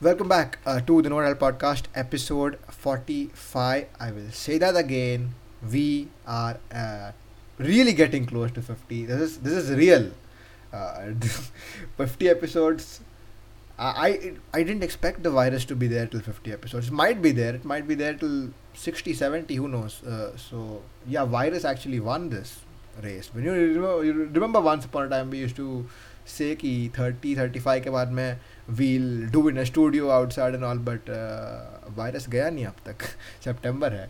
Welcome back uh, to the Nodal Podcast, episode 45. I will say that again. We are uh, really getting close to 50. This is this is real. Uh, 50 episodes. I I didn't expect the virus to be there till 50 episodes. It might be there. It might be there till 60, 70. Who knows? Uh, so yeah, virus actually won this race. When you remember, you remember once upon a time we used to say कि 30 35 के बाद में we'll do in a studio outside and all but uh, virus gaya nahi ab tak. September hai.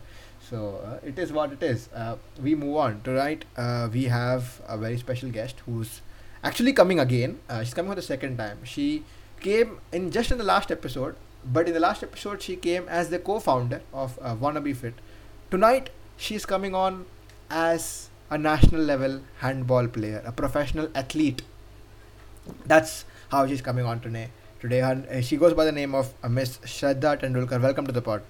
So uh, it is what it is. Uh, we move on tonight we have a very special guest who's actually coming again. She's coming for the second time. She came in just in the last episode but in the last episode she came as the co-founder of uh, wannabe fit. Tonight she's coming on as a national level handball player a professional athlete. That's how she's coming on tonight today uh, she goes by the name of uh, miss shraddha tendulkar. Welcome to the pod.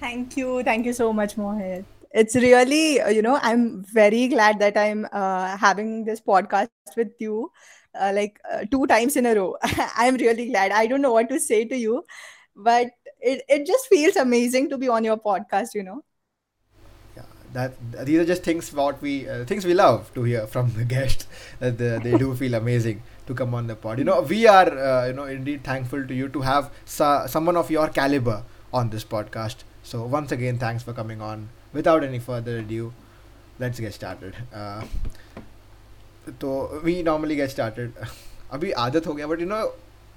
Thank you. Thank you so much mohit. It's really uh, you know i'm very glad that i'm uh, having this podcast with you uh, like uh, two times in a row. I'm really glad. I don't know what to say to you but it, it just feels amazing to be on your podcast you know? That these are just things what we uh, things we love to hear from the guests. That the, they do feel amazing to come on the pod you know we are uh, you know indeed thankful to you to have sa- someone of your caliber on this podcast so once again thanks for coming on without any further ado let's get started uh, तो we normally get started अभी आदत हो गया but you know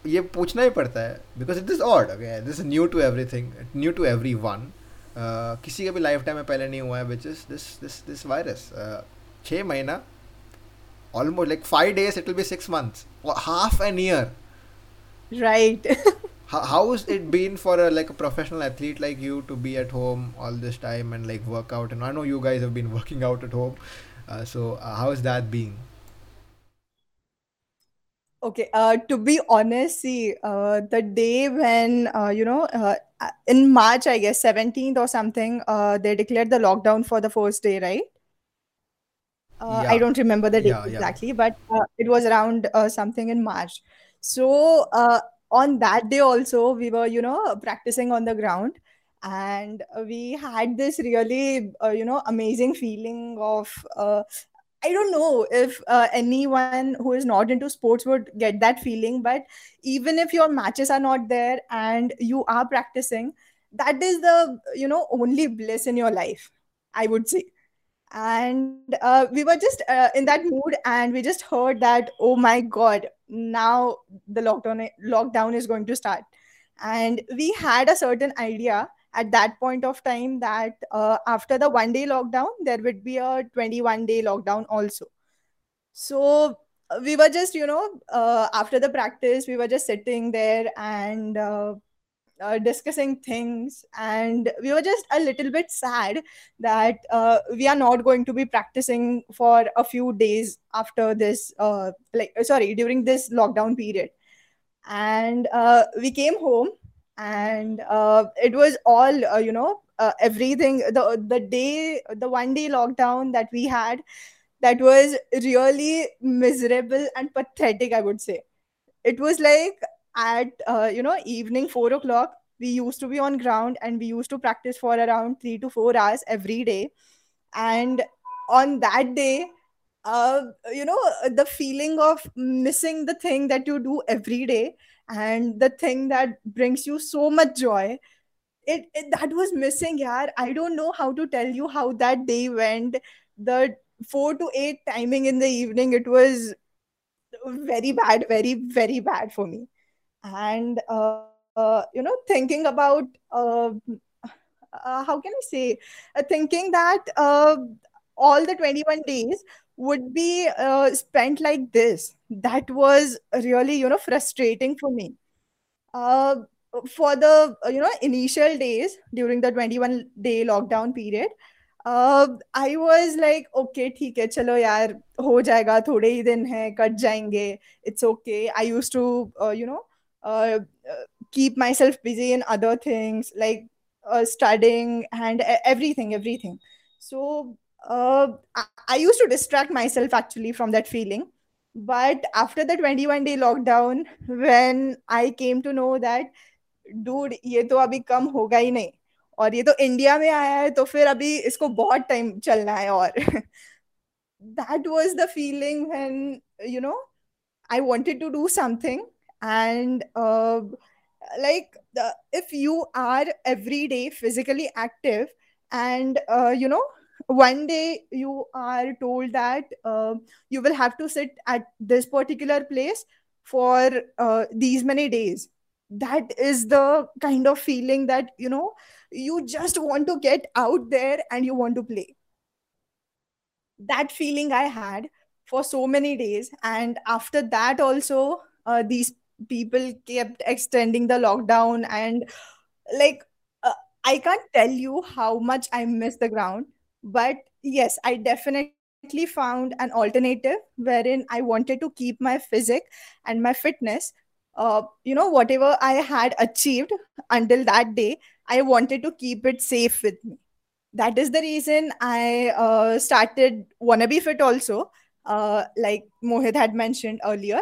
ये पूछना ही पड़ता है because it is odd okay this new to everything new to everyone किसी के भी लाइफ टाइम में पहले नहीं हुआ है which is this this this virus छः महीना almost like five days it will be six months. Or half an year. Right. How, how's it been for a like a professional athlete like you to be at home all this time and like work out? And i know you guys have been working out at home. Uh, so uh, how's that been? Okay uh, to be honest see uh, the day when uh, you know uh, uh, in March, I guess, 17th or something, uh, they declared the lockdown for the first day, right? Uh, yeah. I don't remember the date yeah, exactly, yeah. but uh, it was around uh, something in March. So uh, on that day also, we were, you know, practicing on the ground, and we had this really, you know, amazing feeling of I don't know if uh, anyone who is not into sports would get that feeling, but even if your matches are not there and you are practicing, that is the you know only bliss in your life, I would say. And uh, we were just uh, in that mood, and we just heard that oh my god, now the lockdown lockdown is going to start, and we had a certain idea at that point of time that uh, after the one day lockdown there would be a 21 day lockdown also. So uh, we were just you know uh, after the practice we were just sitting there and uh, uh, discussing things and we were just a little bit sad that uh, we are not going to be practicing for a few days after this uh, like sorry during this lockdown period. And uh, we came home and uh, it was all uh, you know uh, everything the the day the one day lockdown that we had that was really miserable and pathetic i would say. It was like at uh, you know evening four o'clock we used to be on ground and we used to practice for around three to four hours every day. And on that day uh, you know the feeling of missing the thing that you do every day and the thing that brings you so much joy it, it that was missing yeah i don't know how to tell you how that day went. The 4 to 8 timing in the evening it was very bad very very bad for me and uh, uh, you know thinking about uh, uh how can i say uh, thinking that uh, all the 21 days would be uh, spent like this that was really you know frustrating for me uh, for the uh, you know initial days during the 21 day lockdown period uh, I was like okay ठीक है चलो यार हो जाएगा थोड़े ही दिन है cut जाएंगे it's okay I used to uh, you know uh, keep myself busy in other things like uh, studying and everything everything so uh, I, I used to distract myself actually from that feeling But after the 21 day lockdown, when I came to know that dude ये तो अभी कम होगा ही नहीं और ये तो India में आया है तो फिर अभी इसको बहुत टाइम चलना है और that was the feeling when you know i wanted to do something and uh, like the, if you are every day physically active and uh, you know one day you are told that uh, you will have to sit at this particular place for uh, these many days that is the kind of feeling that you know you just want to get out there and you want to play that feeling I had for so many days. And after that, also, uh, these people kept extending the lockdown. And like, uh, I can't tell you how much I miss the ground. But yes, I definitely found an alternative wherein I wanted to keep my physique and my fitness. Uh, you know, whatever I had achieved until that day, I wanted to keep it safe with me that is the reason I uh, started Wannabe Fit also, uh, like Mohit had mentioned earlier.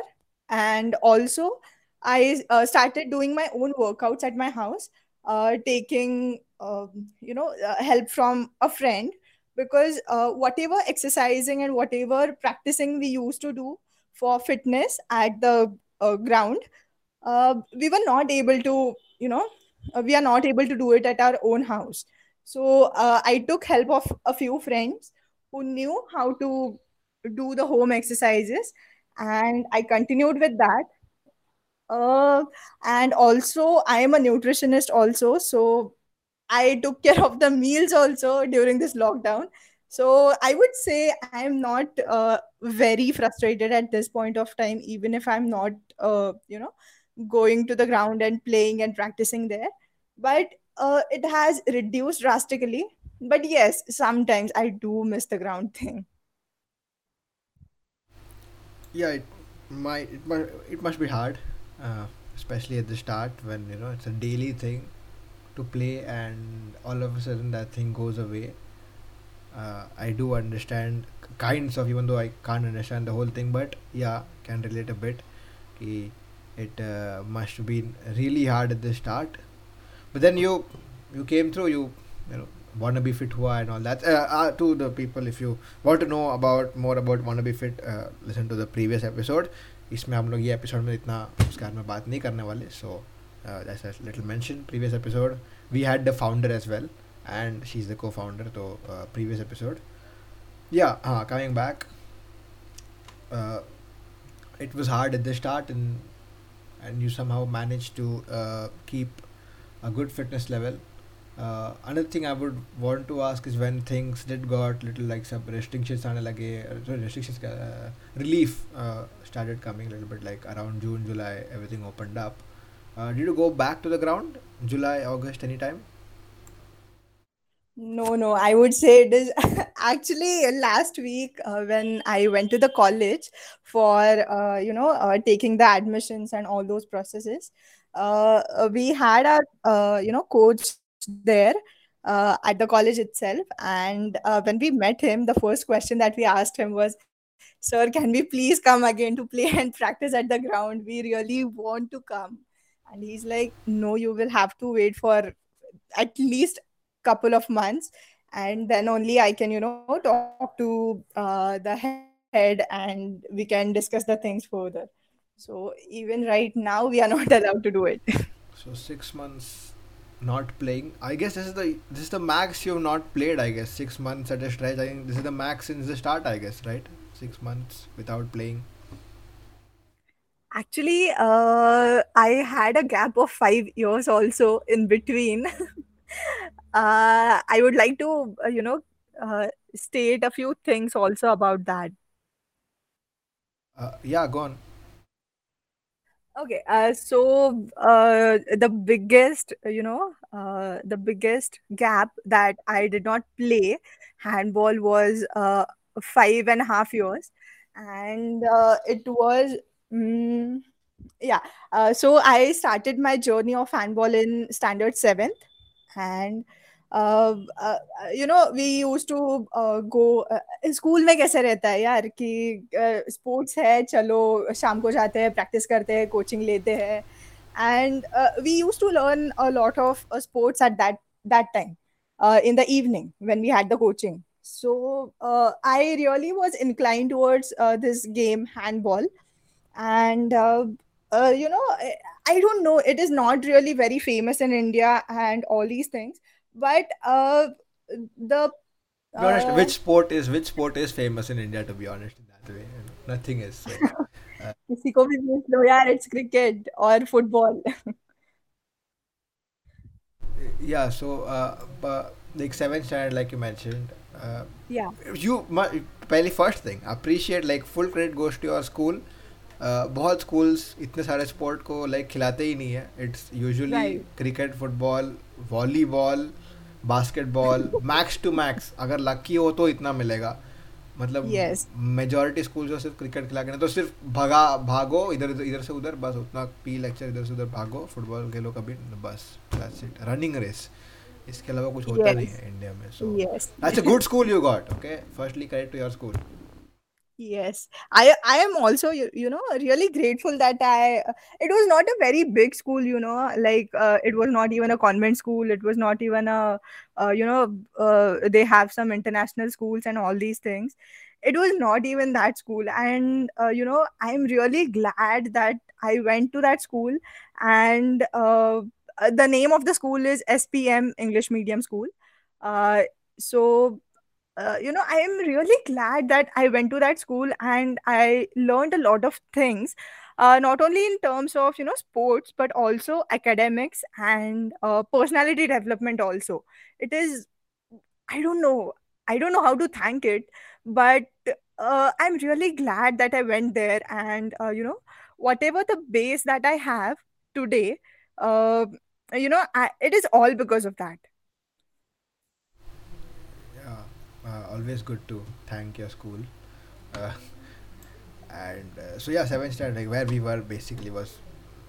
And also, I uh, started doing my own workouts at my house, uh, taking, um, you know, uh, help from a friend because uh, whatever exercising and whatever practicing we used to do for fitness at the ground, we were not able to, you know, we are not able to do it at our own house. So uh, I took help of a few friends who knew how to do the home exercises, and I continued with that. Uh, and also, I am a nutritionist also, so I took care of the meals also during this lockdown. So I would say I'm not uh, very frustrated at this point of time, even if I'm not, uh, you know, going to the ground and playing and practicing there. But uh, it has reduced drastically. But yes, sometimes I do miss the ground thing. Yeah, it might it must, it must be hard, uh, especially at the start when you know it's a daily thing to play, and all of a sudden that thing goes away. Uh, I do understand kinds of even though I can't understand the whole thing, but yeah, can relate a bit. It uh, must been really hard at the start, but then you you came through you you know wanna be fit hua and all that uh, uh, to the people if you want to know about more about wanna be fit uh, listen to the previous episode इसमें हम लोग ये episode में इतना उसके बारे में बात नहीं करने वाले सो जैसा little mention previous episode we had the founder as well and she is the को फाउंडर तो प्रीवियस एपिसोड या हाँ coming back it was hard at the start and and you somehow managed to uh, keep a good fitness level. Uh, another thing I would want to ask is when things did got little like some restrictions on like sorry restrictions uh, relief uh, started coming a little bit like around June July everything opened up. Uh, did you go back to the ground July August anytime? No, no, I would say it is actually last week uh, when I went to the college for uh, you know taking the admissions and all those processes. We had our you know coach there uh, at the college itself. And uh, when we met him the first question that we asked him was sir can we please come again to play and practice at the ground? We really want to come. And he's like no you will have to wait for at least couple of months. And then only i can you know talk to uh, the head and we can discuss the things further. So even right now, we are not allowed to do it. so six months not playing. I guess this is the this is the max you've not played. I guess six months at a stretch. I think this is the max since the start. I guess right, six months without playing. Actually, uh, I had a gap of five years also in between. uh, I would like to, uh, you know, uh, state a few things also about that. Uh, yeah, go on. Okay, uh, so uh, the biggest, you know, uh, the biggest gap that I did not play handball was uh, five and a half years, and uh, it was, mm, yeah. Uh, so I started my journey of handball in standard seventh, and uh, uh, you know we used to uh, go uh, school में कैसे रहता है यार कि sports है चलो शाम को जाते हैं प्रैक्टिस करते हैं कोचिंग लेते हैं and uh, we used to learn a lot of uh, sports at that that time uh, in the evening when we had the coaching so uh, i really was inclined towards uh, this game handball and uh, uh, you know I, I don't know it is not really very famous in india and all these things but uh, the be honest, uh, which sport is which sport is famous in India? To be honest, in that way, you know, nothing is. So, uh, किसी को भी पूछ लो यार it's cricket or football yeah. So, uh, but like seventh standard, like you mentioned, uh, yeah you mu- पहली first thing appreciate like full credit goes to your school. Uh, बहुत schools इतने सारे sport को like खिलाते ही नहीं है. It's usually Right. cricket, football, volleyball, max two max अगर लकी हो तो इतना मिलेगा. मतलब Yes. मेजोरिटी स्कूल जो सिर्फ़ क्रिकेट खिला के तो सिर्फ़ भगा भागो इधर इधर इधर से उधर बस उतना पी लेक्चर इधर से उधर भागो फुटबॉल खेलो कभी बस दैट्स इट रनिंग रेस इसके अलावा कुछ होता yes. नहीं है इंडिया में so that's a good school you got okay firstly correct to your school Yes, I I am also you, you know really grateful that I it was not a very big school you know like uh, it was not even a convent school. It was not even a uh, you know uh, they have some international schools and all these things. It was not even that school. And uh, you know I'm really glad that I went to that school. And uh, the name of the school is SPM English Medium School. Uh, so uh, you know, I am really glad that I went to that school and I learned a lot of things, uh, not only in terms of, you know, sports, but also academics and uh, personality development also. It is, I don't know, I don't know how to thank it, but uh, I'm really glad that I went there and, uh, you know, whatever the base that I have today, you know, I, it is all because of that. Yeah, uh, always good to thank your school. Uh, and uh, so yeah, seventh standard, like where we were basically was,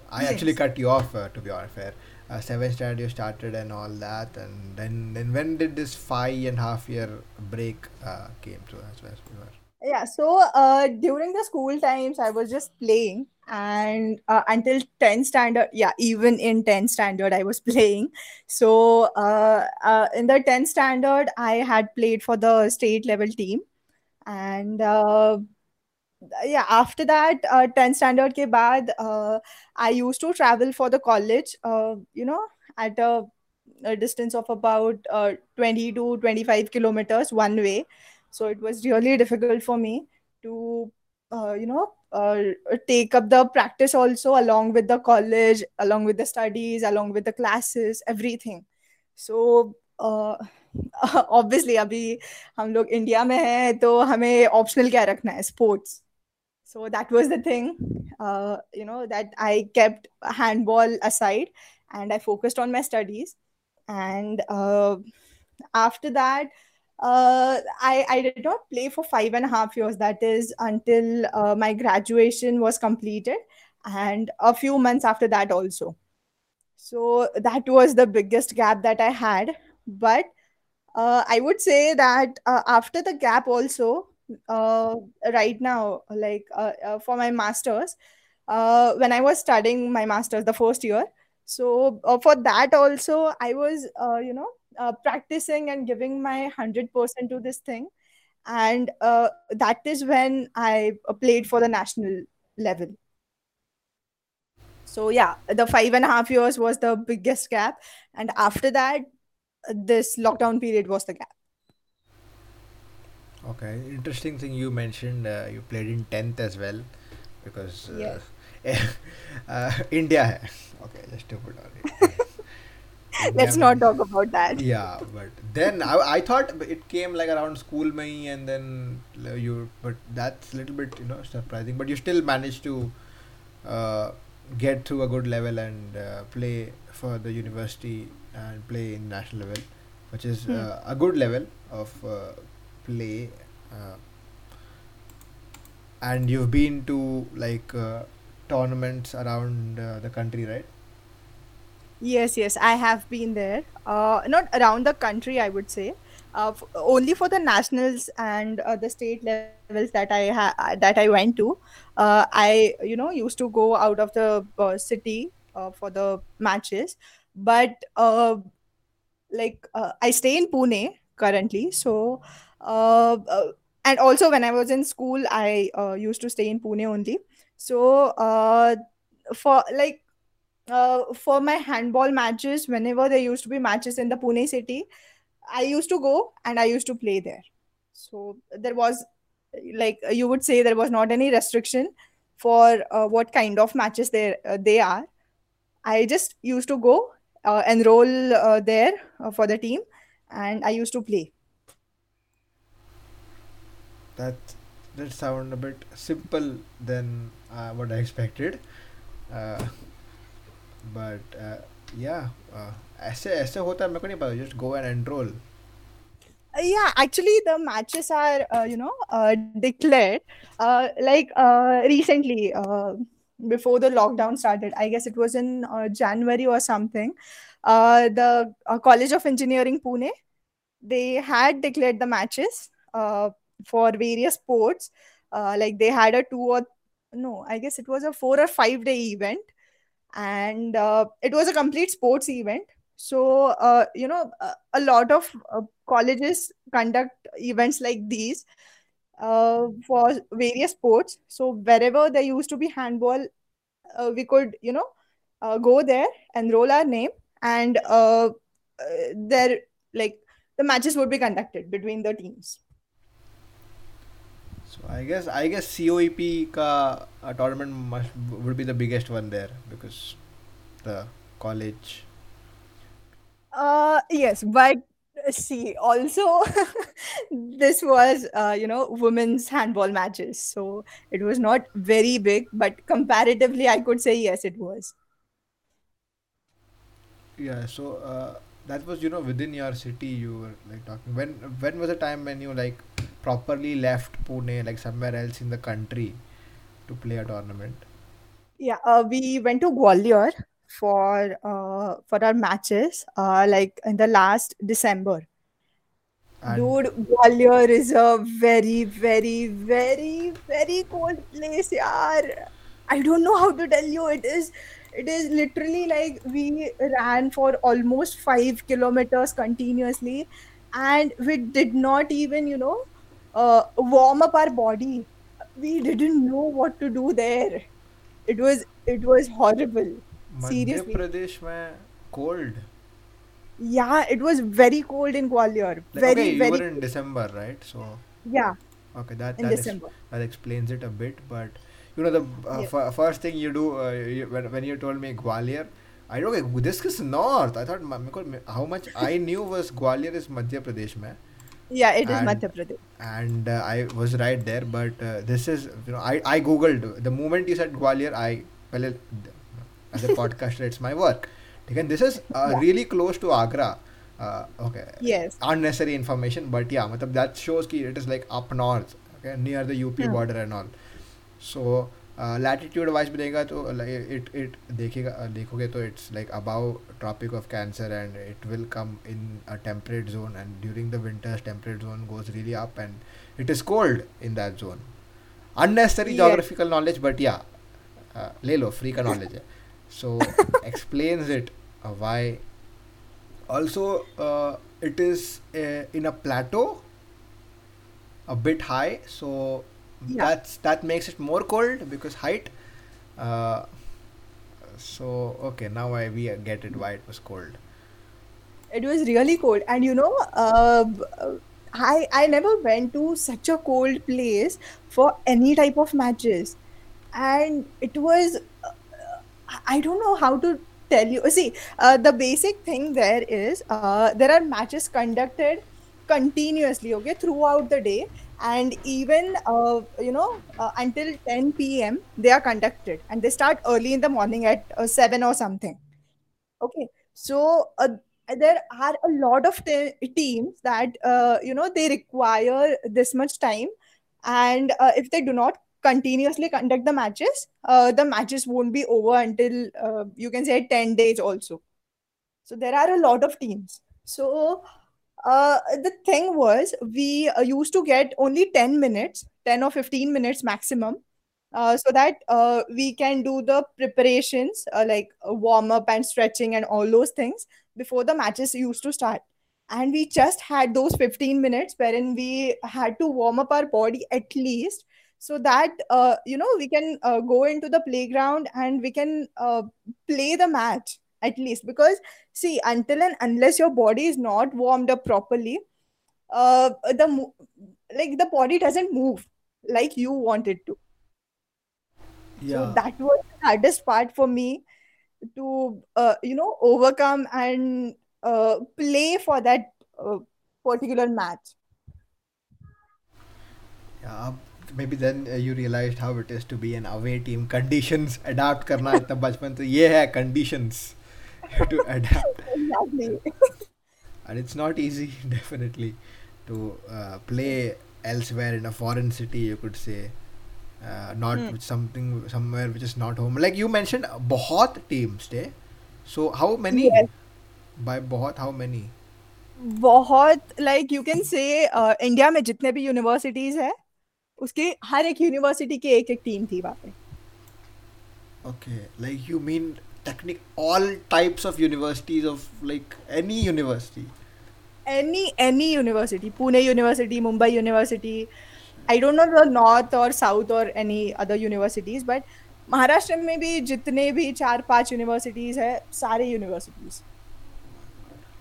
I actually cut you off uh, to be honest. Fair. Uh, seventh standard you started and all that, and then then when did this five and a half year break uh, came? So that's where we were. Yeah, so uh, during the school times, I was just playing, and uh, until 10 standard, yeah, even in 10 standard, I was playing. So uh, uh, in the 10 standard, I had played for the state level team, and uh, yeah, after that, uh, 10th standard ke baad, uh, I used to travel for the college, you know, at a, a distance of about uh, 20 to 25 kilometers one way. So it was really difficult for me to, you know, take up the practice also along with the college, along with the studies, along with the classes, everything. So uh, obviously अभी हम लोग India में हैं तो हमें optional क्या रखना है sports so that was the thing uh, you know that i kept handball aside and i focused on my studies and uh, after that uh, I, I did not play for five and a half years that is until uh, my graduation was completed and a few months after that also. So that was the biggest gap that i had but uh, I would say that uh, after the gap also, uh, right now, like uh, for my masters, uh, when I was studying my masters the first year, so for that also, I was, you know, uh, practicing and giving my 100% to this thing. And uh, that is when I uh, played for the national level. So yeah, the five and a half years was the biggest gap. And after that, this lockdown period was the gap. Okay, interesting thing you mentioned. Uh, you played in tenth as well, because uh, Yes. uh, India. Okay, just to put on it. Let's not talk about that. yeah but then I, I thought it came like around school mein and then you but that's a little bit you know surprising but you still managed to uh, get through a good level and uh, play for the university and play in national level which is Hmm. uh, a good level of uh, play uh, and you've been to like uh, tournaments around uh, the country right Yes, yes, I have been there. Uh, not around the country, I would say. Uh, f- only for the nationals and uh, the state levels that I ha- that I went to. Uh, I you know used to go out of the uh, city uh, for the matches, but uh, like uh, I stay in Pune currently, so uh, uh, and also when I was in school, I uh, used to stay in Pune only. So uh, for like uh, for my handball matches, whenever there used to be matches in the Pune city, I used to go and I used to play there. So there was like you would say there was not any restriction for uh, what kind of matches there uh, they are. I just used to go uh, enroll uh, there uh, for the team, and I used to play. That that sound a bit simple than uh, what I expected. Uh, but uh, yeah, uh, ऐसे ऐसे होता है मेरे को नहीं पता. Just go and enroll. Uh, yeah, actually, the matches are, uh, you know, uh, declared uh, like uh, recently uh, before the lockdown started. I guess it was in uh, January or something. Uh, the uh, College of Engineering Pune they had declared the matches uh, for various sports. Uh, like they had a two or no, I guess it was a four or five day event and uh, it was a complete sports event. So uh, you know a, lot of uh, colleges conduct events like these uh, for various sports. So wherever there used to be handball uh, we could you know uh, go there enroll our name. And there like the matches would be conducted between the teams So I guess I guess COEP ka uh, tournament must would be the biggest one there because the college. Uh, yes, but uh, see, also this was uh, you know women's handball matches, so it was not very big, but comparatively, I could say yes, it was. Yeah. So uh, that was you know within your city you were like talking. When when was the time when you like properly left Pune like somewhere else in the country to play a tournament? Yeah, uh, we went to Gwalior for uh for our matches, uh, like in the last December. And Dude, Gwalior is a very, very, very, very cold place, yaar. I don't know how to tell you. It is, it is literally like we ran for almost five kilometers continuously, and we did not even, you know, uh, warm up our body. We didn't know what to do there. It was, it was horrible. Madhya Seriously. Pradesh में cold. Yeah, it was very cold in Gwalior. Like okay, Very, you very were in. December, right? So Yeah, okay, that in that ex- December. that explains it a bit. But you know the uh, yeah. f- first thing you do uh, you, when, when you told me gwalior i don't this is north. I thought how much i knew was gwalior is madhya pradesh mein. yeah it is and, madhya pradesh. and uh, i was right there but uh, this is you know i i googled. The moment you said gwalior i well as a podcaster it's my work. Again this is uh, yeah. really close to agra. Uh, okay. Yes. Unnecessary information but yeah that shows that it is like up north okay near the up hmm. border and all. So latitude wise भी देगा तो it it देखेगा देखोगे तो it's like above Tropic of Cancer and it will come in a temperate zone and during the winters temperate zone goes really up and it is cold in that zone unnecessary geographical knowledge but या ले लो free का knowledge है. So explains it why also it is in a plateau a bit high so Yeah. that's that makes it more cold because height uh, so okay now I we get it why it was cold It was really cold. And you know, uh, I I never went to such a cold place for any type of matches. And it was, uh, I I don't know how to tell you. See, uh, the basic thing there is uh, there are matches conducted continuously, okay, throughout the day. And even, uh, you know, uh, until 10 p.m., they are conducted. And they start early in the morning at uh, 7 or something. Okay, so uh, there are a lot of te- teams that uh, you know they require this much time, and uh, if they do not continuously conduct the matches, the matches won't be over until you can say ten days also. So there are a lot of teams. So uh, the thing was, we uh, used to get only 10 minutes, 10 or 15 minutes maximum, uh, so that uh, we can do the preparations uh, like warm up and stretching and all those things before the matches used to start. And we just had those 15 minutes wherein we had to warm up our body at least so that uh, you know we can uh, go into the playground and we can uh, play the match at least. Because see until and unless your body is not warmed up properly uh the like the body doesn't move like you want it to. Yeah. so that was the hardest part for me to uh, you know overcome and uh, play for that uh, particular match. Yeah maybe then uh, you realized how it is to be an away team. Conditions adapt karna hai tab bachpan to conditions. You have to adapt, exactly and and it's not easy definitely to uh, play elsewhere in a foreign city. You could say. Uh, not Hmm. with something somewhere which is not home. Like you mentioned, बहुत teams थे. So how many? yes By बहुत how many? बहुत like you can say India में जितने भी universities है उसके हर एक यूनिवर्सिटी की एक एक टीम थी वहाँ पे Okay, like you mean technic all types of universities of like any university. Any any university Pune university Mumbai university I don't know the north और साउथ और any other universities but Maharashtra में भी जितने भी चार पांच यूनिवर्सिटीज है सारे universities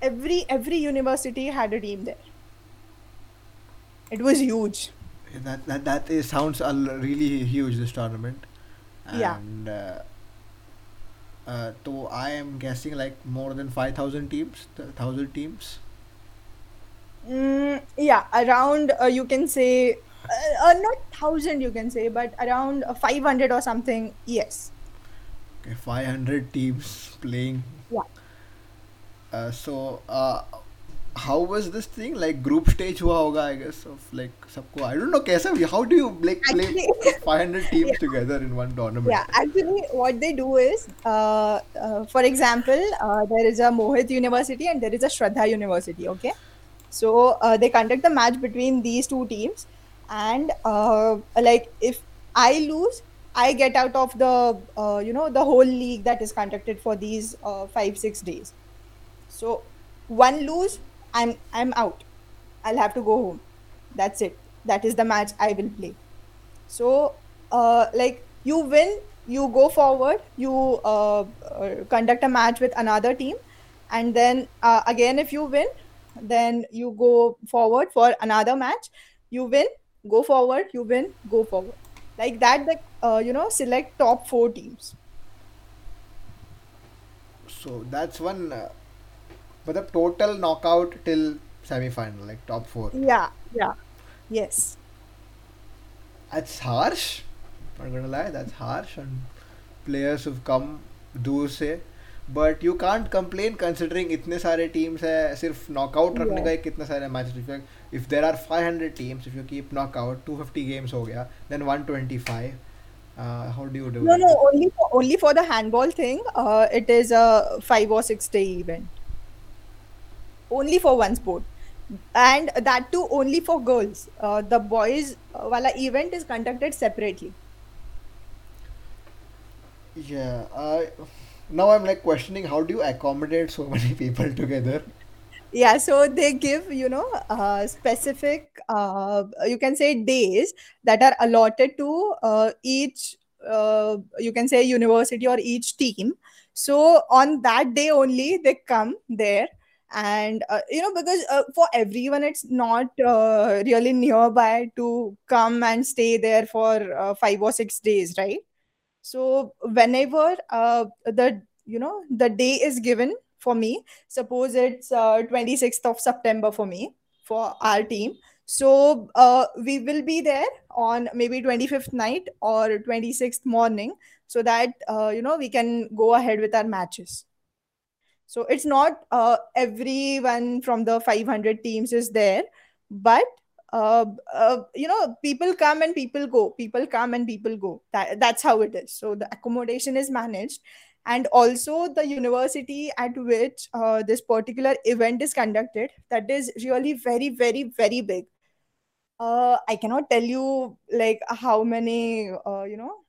every every university had a team there it was huge That that that is sounds a l- really huge this tournament. Yeah. And uh, uh, so I am guessing like more than five thousand teams, thousand teams. Mm, yeah, around uh, you can say uh, uh, not thousand you can say, but around uh, five hundred or something. Yes. Okay, five hundred teams playing. Yeah. Uh, so uh, how was this thing like group stage हुआ होगा I guess of like सबको I don't know कैसा भी how do you like play Actually, 500 teams yeah, together in one tournament? yeah. Actually, what they do is, uh, uh, for example, uh, there is a Mohit University and there is a Shraddha University. Okay, so uh, they conduct the match between these two teams, and uh, like if I lose. I get out of the uh, you know the whole league that is conducted for these uh, five six days. So one lose, I'm I'm out. I'll have to go home. That's it. That is the match I will play. So uh, like you win, you go forward, you uh, uh, conduct a match with another team, and then uh, again if you win, then you go forward for another match. You win, go forward. You win, go forward. Like that, the uh, you know select top four teams. So that's one. मतलब total knockout till semifinal like top four या या yes that's harsh not gonna lie that's harsh and players have come do से but you can't complain considering इतने सारे teams है सिर्फ़ knockout रखने का कितने सारे match if there are five hundred teams if you keep knockout two fifty games हो गया then one twenty five Uh, how do you do no, it? No, only for, only for the handball thing. Uh, it is a five or six day event. Only for one sport, and that too only for girls. Uh, the boys uh, wala event is conducted separately. yeah I now I'm like questioning how do you accommodate so many people together Yeah, so they give you know uh, specific uh, you can say days that are allotted to uh, each uh, you can say university or each team. So on that day only they come there and uh, you know because uh, for everyone it's not uh, really nearby to come and stay there for uh, five or six days right? So whenever uh, the you know the day is given for me suppose it's uh, 26th of september for me for our team. So uh, we will be there on maybe 25th night or 26th morning so that uh, you know we can go ahead with our matches so it's not uh, everyone from the 500 teams is there, but uh, uh, you know, people come and people go. People come and people go. That, that's how it is. So the accommodation is managed, and also the university at which uh, this particular event is conducted that is really very very very big uh, i cannot tell you like how many uh, you know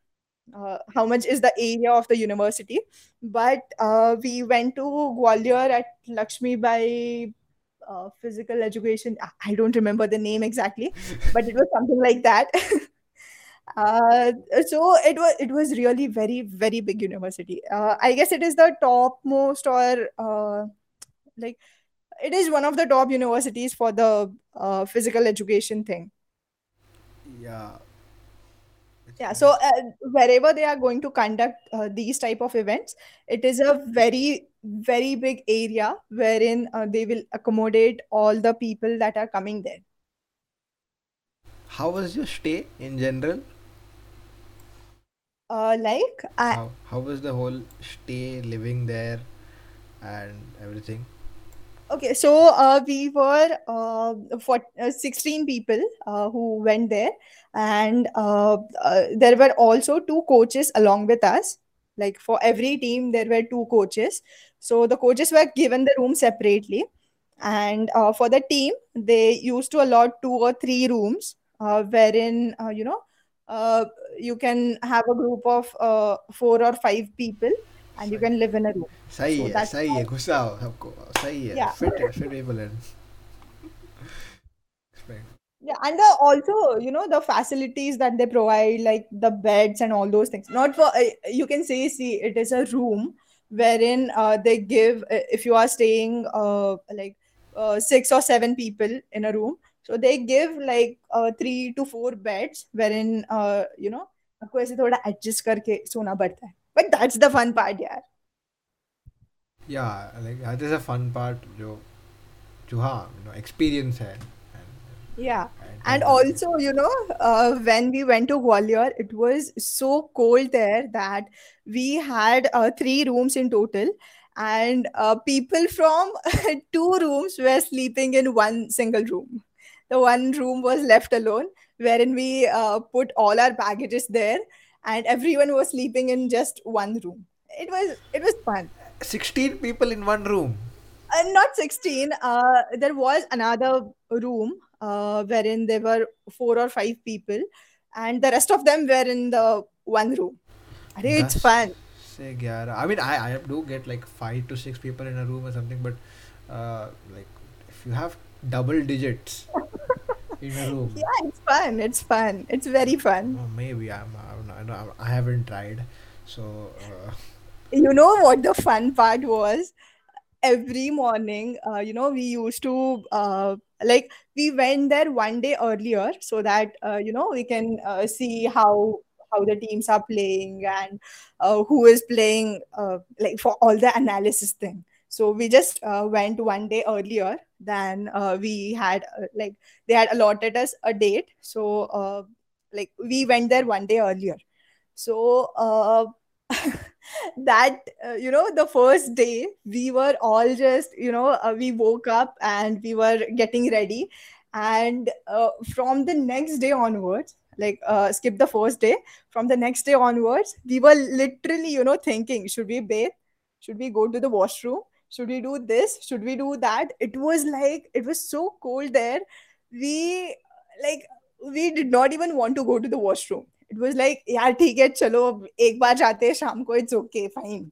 uh, how much is the area of the university? But uh, we went to gwalior at Lakshmibai uh, physical education. I don't remember the name exactly but it was something like that. Uh, so it was it was really very very big university. Uh, i guess it is the topmost or uh, like it is one of the top universities for the physical education thing. Yeah. Yeah so uh, wherever they are going to conduct uh, these type of events it is a very very big area wherein uh, they will accommodate all the people that are coming there How was your stay in general? uh, like I, How how was the whole stay living there and everything? Okay, so uh, we were uh, for uh, 16 people uh, who went there, and uh, uh, there were also two coaches along with us. Like for every team, there were two coaches. So the coaches were given the room separately, and for the team, they used to allot two or three rooms, wherein you know you can have a group of four or five people, and you सही can live in a room. सही So है that's सही है how, गुस्सा आओ सबको सही है yeah. फिट है fit people and expect. Yeah, and the, also, you know, the facilities that they provide, like the beds and all those things. Not for, uh, you can say, see, it is a room wherein uh, they give, uh, if you are staying uh, like uh, six or seven people in a room, so they give like uh, three to four beds wherein, uh, you know, आपको ऐसे थोड़ा adjust करके सोना पड़ता है. but that's the fun part, yeah. Yeah, like that is a fun part, jo, jo ha, you know, experience hai. Yeah. And also, you know, uh, when we went to Gwalior, it was so cold there that we had uh, three rooms in total. And uh, people from two rooms were sleeping in one single room. The one room was left alone, wherein we uh, put all our baggages there and everyone was sleeping in just one room. It was it was fun. 16 people in one room. Uh, not 16. Uh, there was another room uh, wherein there were four or five people, and the rest of them were in the one room. It's 10 fun. से 11 I mean I I do get like 5 to 6 people in a room or something but uh like if you have double digits in a room Yeah, it's fun. It's fun. It's very fun. oh, maybe I'm, I'm, not- I'm I haven't tried so uh, You know what the fun part was? Every morning, uh, you know, we used to uh, like we went there one day earlier so that uh, you know we can uh, see how how the teams are playing and uh, who is playing uh, like for all the analysis thing. So we just uh, went one day earlier than uh, we had uh, like they had allotted us a date. So uh, like we went there one day earlier. So uh, that uh, you know the first day we were all just you know we woke up and we were getting ready and from the next day onwards like uh, skip the first day from the next day onwards we were literally you know thinking should we bathe should we go to the washroom should we do this? Should we do that? It was like it was so cold there. We like we did not even want to go to the washroom. It was like yaar theek hai chalo ek baar jaate hain sham ko it's okay fine.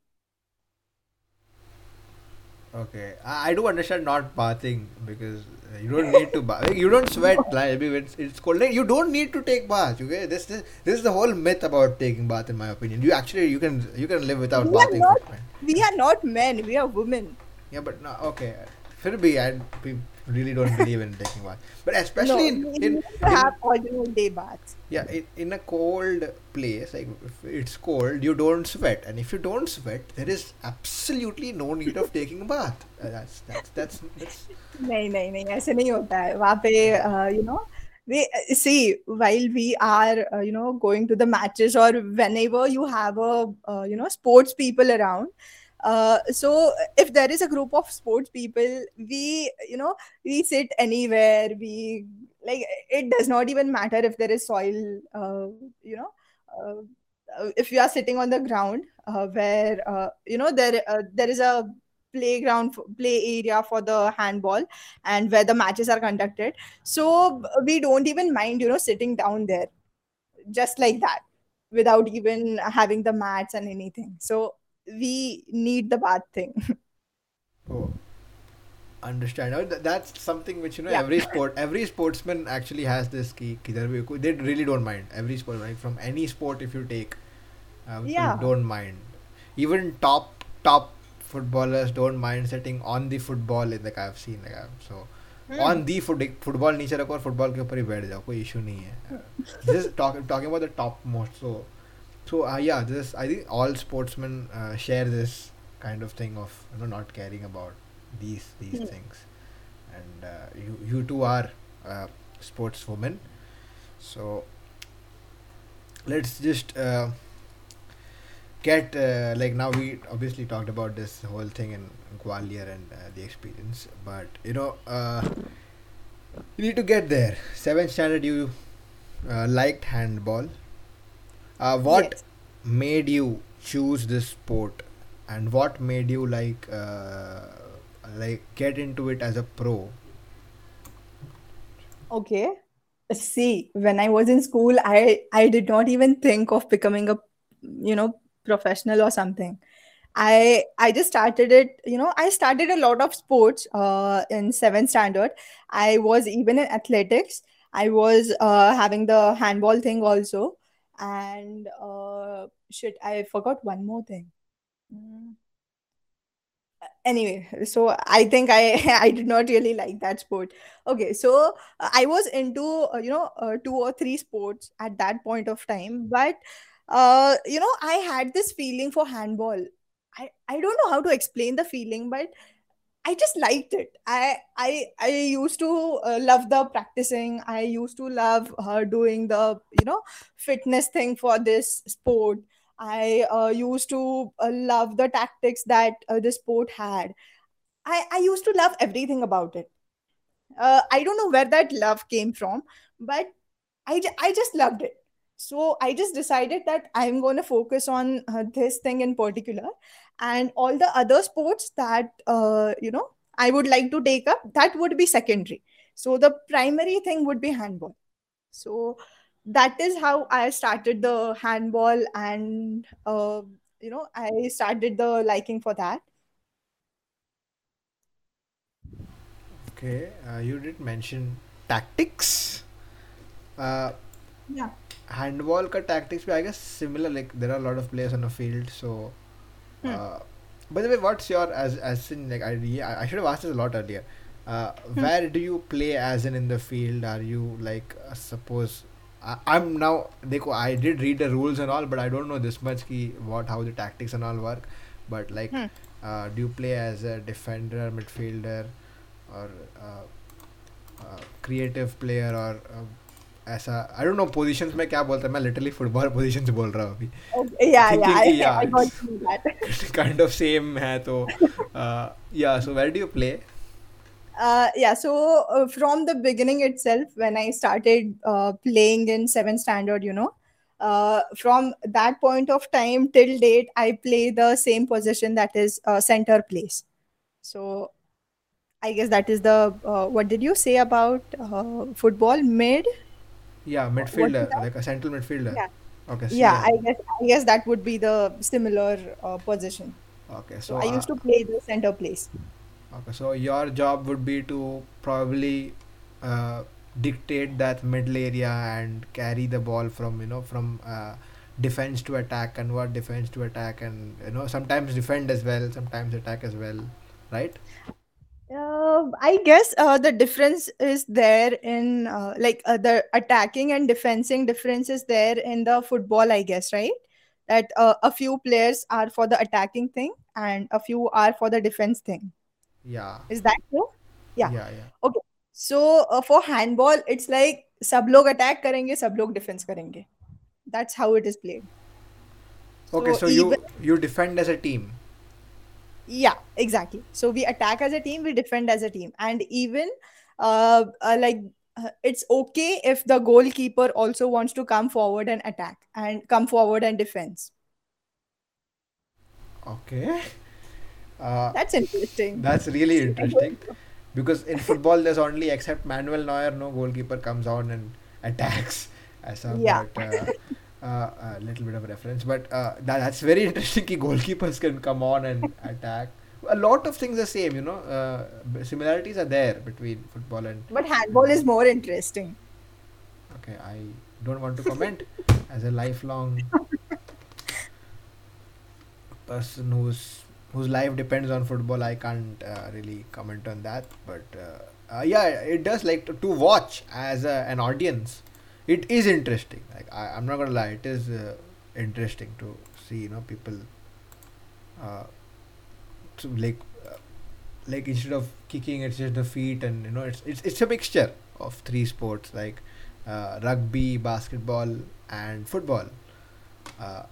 Okay. I do understand not bathing because you don't need to bath. You don't sweat like it's, it's cold. Like, you don't need to take bath. Okay, this, this this is the whole myth about taking bath, in my opinion. You actually you can you can live without we bathing. Are not, we are not men. We are women. Yeah, but no. Okay, Phir bhi, I, really don't believe in taking bath. But no especially in we in, need to in have alternate day baths yeah in, in a cold place like if it's cold you don't sweat and if you don't sweat there is absolutely no need of taking a bath. Uh, that's that's that's that's नहीं नहीं नहीं ऐसे नहीं होता है वहाँ पे you know we see while we are uh, you know going to the matches or whenever you have a uh, you know sports people around uh, so if there is a group of sports people we you know we sit anywhere we like it does not even matter if there is soil uh, you know uh, uh, if you are sitting on the ground uh, where uh, you know there uh, there is a playground play area for the handball and where the matches are conducted. So we don't even mind you know sitting down there just like that without even having the mats and anything. So we need the bath thing Oh, understand. Oh, th- That's something which you know yeah every sport, every sportsman actually has this key. किधर भी कोई- They really don't mind. Every sport, right? From any sport, if you take, uh, people yeah don't mind. Even top top footballers don't mind sitting on the football. Like I've seen, like I've, so Hmm. on the foot football नीचे रखो और football के ऊपर ही बैठ जाओ कोई issue नहीं है. This is talk, talking about the top most. so uh, yeah, this I think all sportsmen uh, share this kind of thing of you know not caring about these these Hmm. things, and uh, you you two are uh, sportswomen, so let's just uh, get uh, like now we obviously talked about this whole thing in Gwalior and uh, the experience, but you know uh, you need to get there. Seventh standard, you uh, liked handball. Uh, what yes made you choose this sport and what made you like uh, like get into it as a pro Okay. See, when I was in school, I I did not even think of becoming a, you know, professional or something. I I just started it, you know, I started a lot of sports uh in seventh standard. I was even in athletics. I was uh having the handball thing also. And uh shit, I forgot one more thing. Mm. anyway so i think i i did not really like that sport okay so uh, i was into uh, you know uh, two or three sports at that point of time but uh you know i had this feeling for handball i i don't know how to explain the feeling but I just liked it. I I I used to uh, love the practicing. I used to love uh, doing the you know fitness thing for this sport. I uh, used to uh, love the tactics that uh, the sport had. I I used to love everything about it. Uh, I don't know where that love came from, but I, I just loved it. So I just decided that I'm going to focus on uh, this thing in particular and all the other sports that, uh, you know, I would like to take up, that would be secondary. So the primary thing would be handball. So that is how I started the handball and, uh, you know, I started the liking for that. okay uh, you did mention tactics uh, Yeah. Handball I guess similar like there are a lot of players on a field so Hmm. uh, by the way what's your as as in like I I should have asked this a lot earlier uh, Hmm. where do you play as in in the field are you like uh, suppose I, I'm now देखो I did read the rules and all but I don't know this much ki what how the tactics and all work but like Hmm. uh, do you play as a defender midfielder or creative player or ऐसा I don't know positions में क्या बोलता है मैं literally football positions बोल रहा हूँ अभी Okay. Yeah, yeah. Thinking I, कि या I got to do that. Kind of same है तो या so where do you play Uh, yeah, so uh, from the beginning itself, when I started uh, playing in seventh standard, you know, uh, from that point of time till date, I play the same position that is uh, center place. So I guess that is the uh, what did you say about uh, football mid? Yeah, midfielder, like a central midfielder. Yeah. Okay. So yeah, yeah, I guess I guess that would be the similar uh, position. Okay, so, so I used to play the center place. Okay, so your job would be to probably uh, dictate that middle area and carry the ball from you know from uh, defense to attack, convert defense to attack, and you know sometimes defend as well, sometimes attack as well, right? Uh, I guess uh, the difference is there in uh, like uh, the attacking and defending difference is there in the football, I guess, right? That uh, a few players are for the attacking thing and a few are for the defense thing. yeah Is that true? Yeah. yeah yeah Okay. So uh, for handball, it's like सब लोग attack करेंगे, सब लोग defense करेंगे. That's how it is played. okay So so you even you defend as a team Yeah, exactly. So we attack as a team, we defend as a team, and even uh, uh like uh, it's okay if the goalkeeper also wants to come forward and attack and come forward and defense. Okay. Uh, That's interesting. that's really interesting because in football there's only except Manuel Neuer, no goalkeeper comes on and attacks. As a Yeah. but, a little bit of reference, but uh, that, that's very interesting. Ki goalkeepers can come on and attack. A lot of things are same, you know. Uh, similarities are there between football and But handball is more interesting. Okay, I don't want to comment as a lifelong person whose whose life depends on football. I can't uh, really comment on that, but uh, uh, yeah, it does like to, to watch as a, an audience It is interesting. Like I, I'm not gonna lie, it is uh, interesting to see you know people uh, to like uh, like instead of kicking, it's just the feet, and you know it's it's it's a mixture of three sports like uh, rugby, basketball, and football, uh,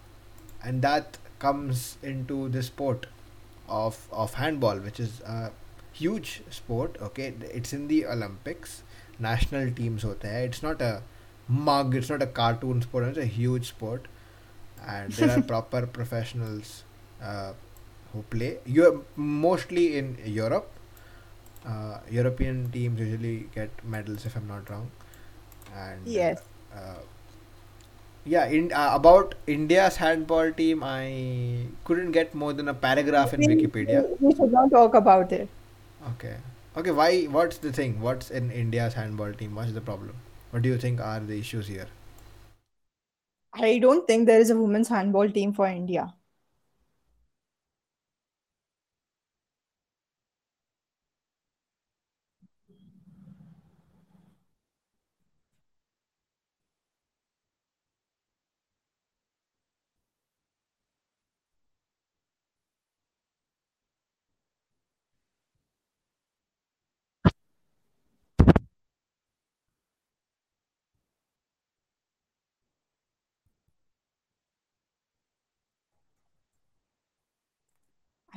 and that comes into the sport of of handball, which is a huge sport. Okay, it's in the Olympics. National teams होते हैं. It's not a mug. It's not a cartoon sport. It's a huge sport, and there are proper professionals uh, who play. You're mostly in Europe. Uh, European teams usually get medals, if I'm not wrong and Yes. uh, yeah in uh, about india's handball team i couldn't get more than a paragraph in wikipedia we should not talk about it. okay okay why what's the thing what's in india's handball team what's the problem what do you think are the issues here I don't think there is a women's handball team for India.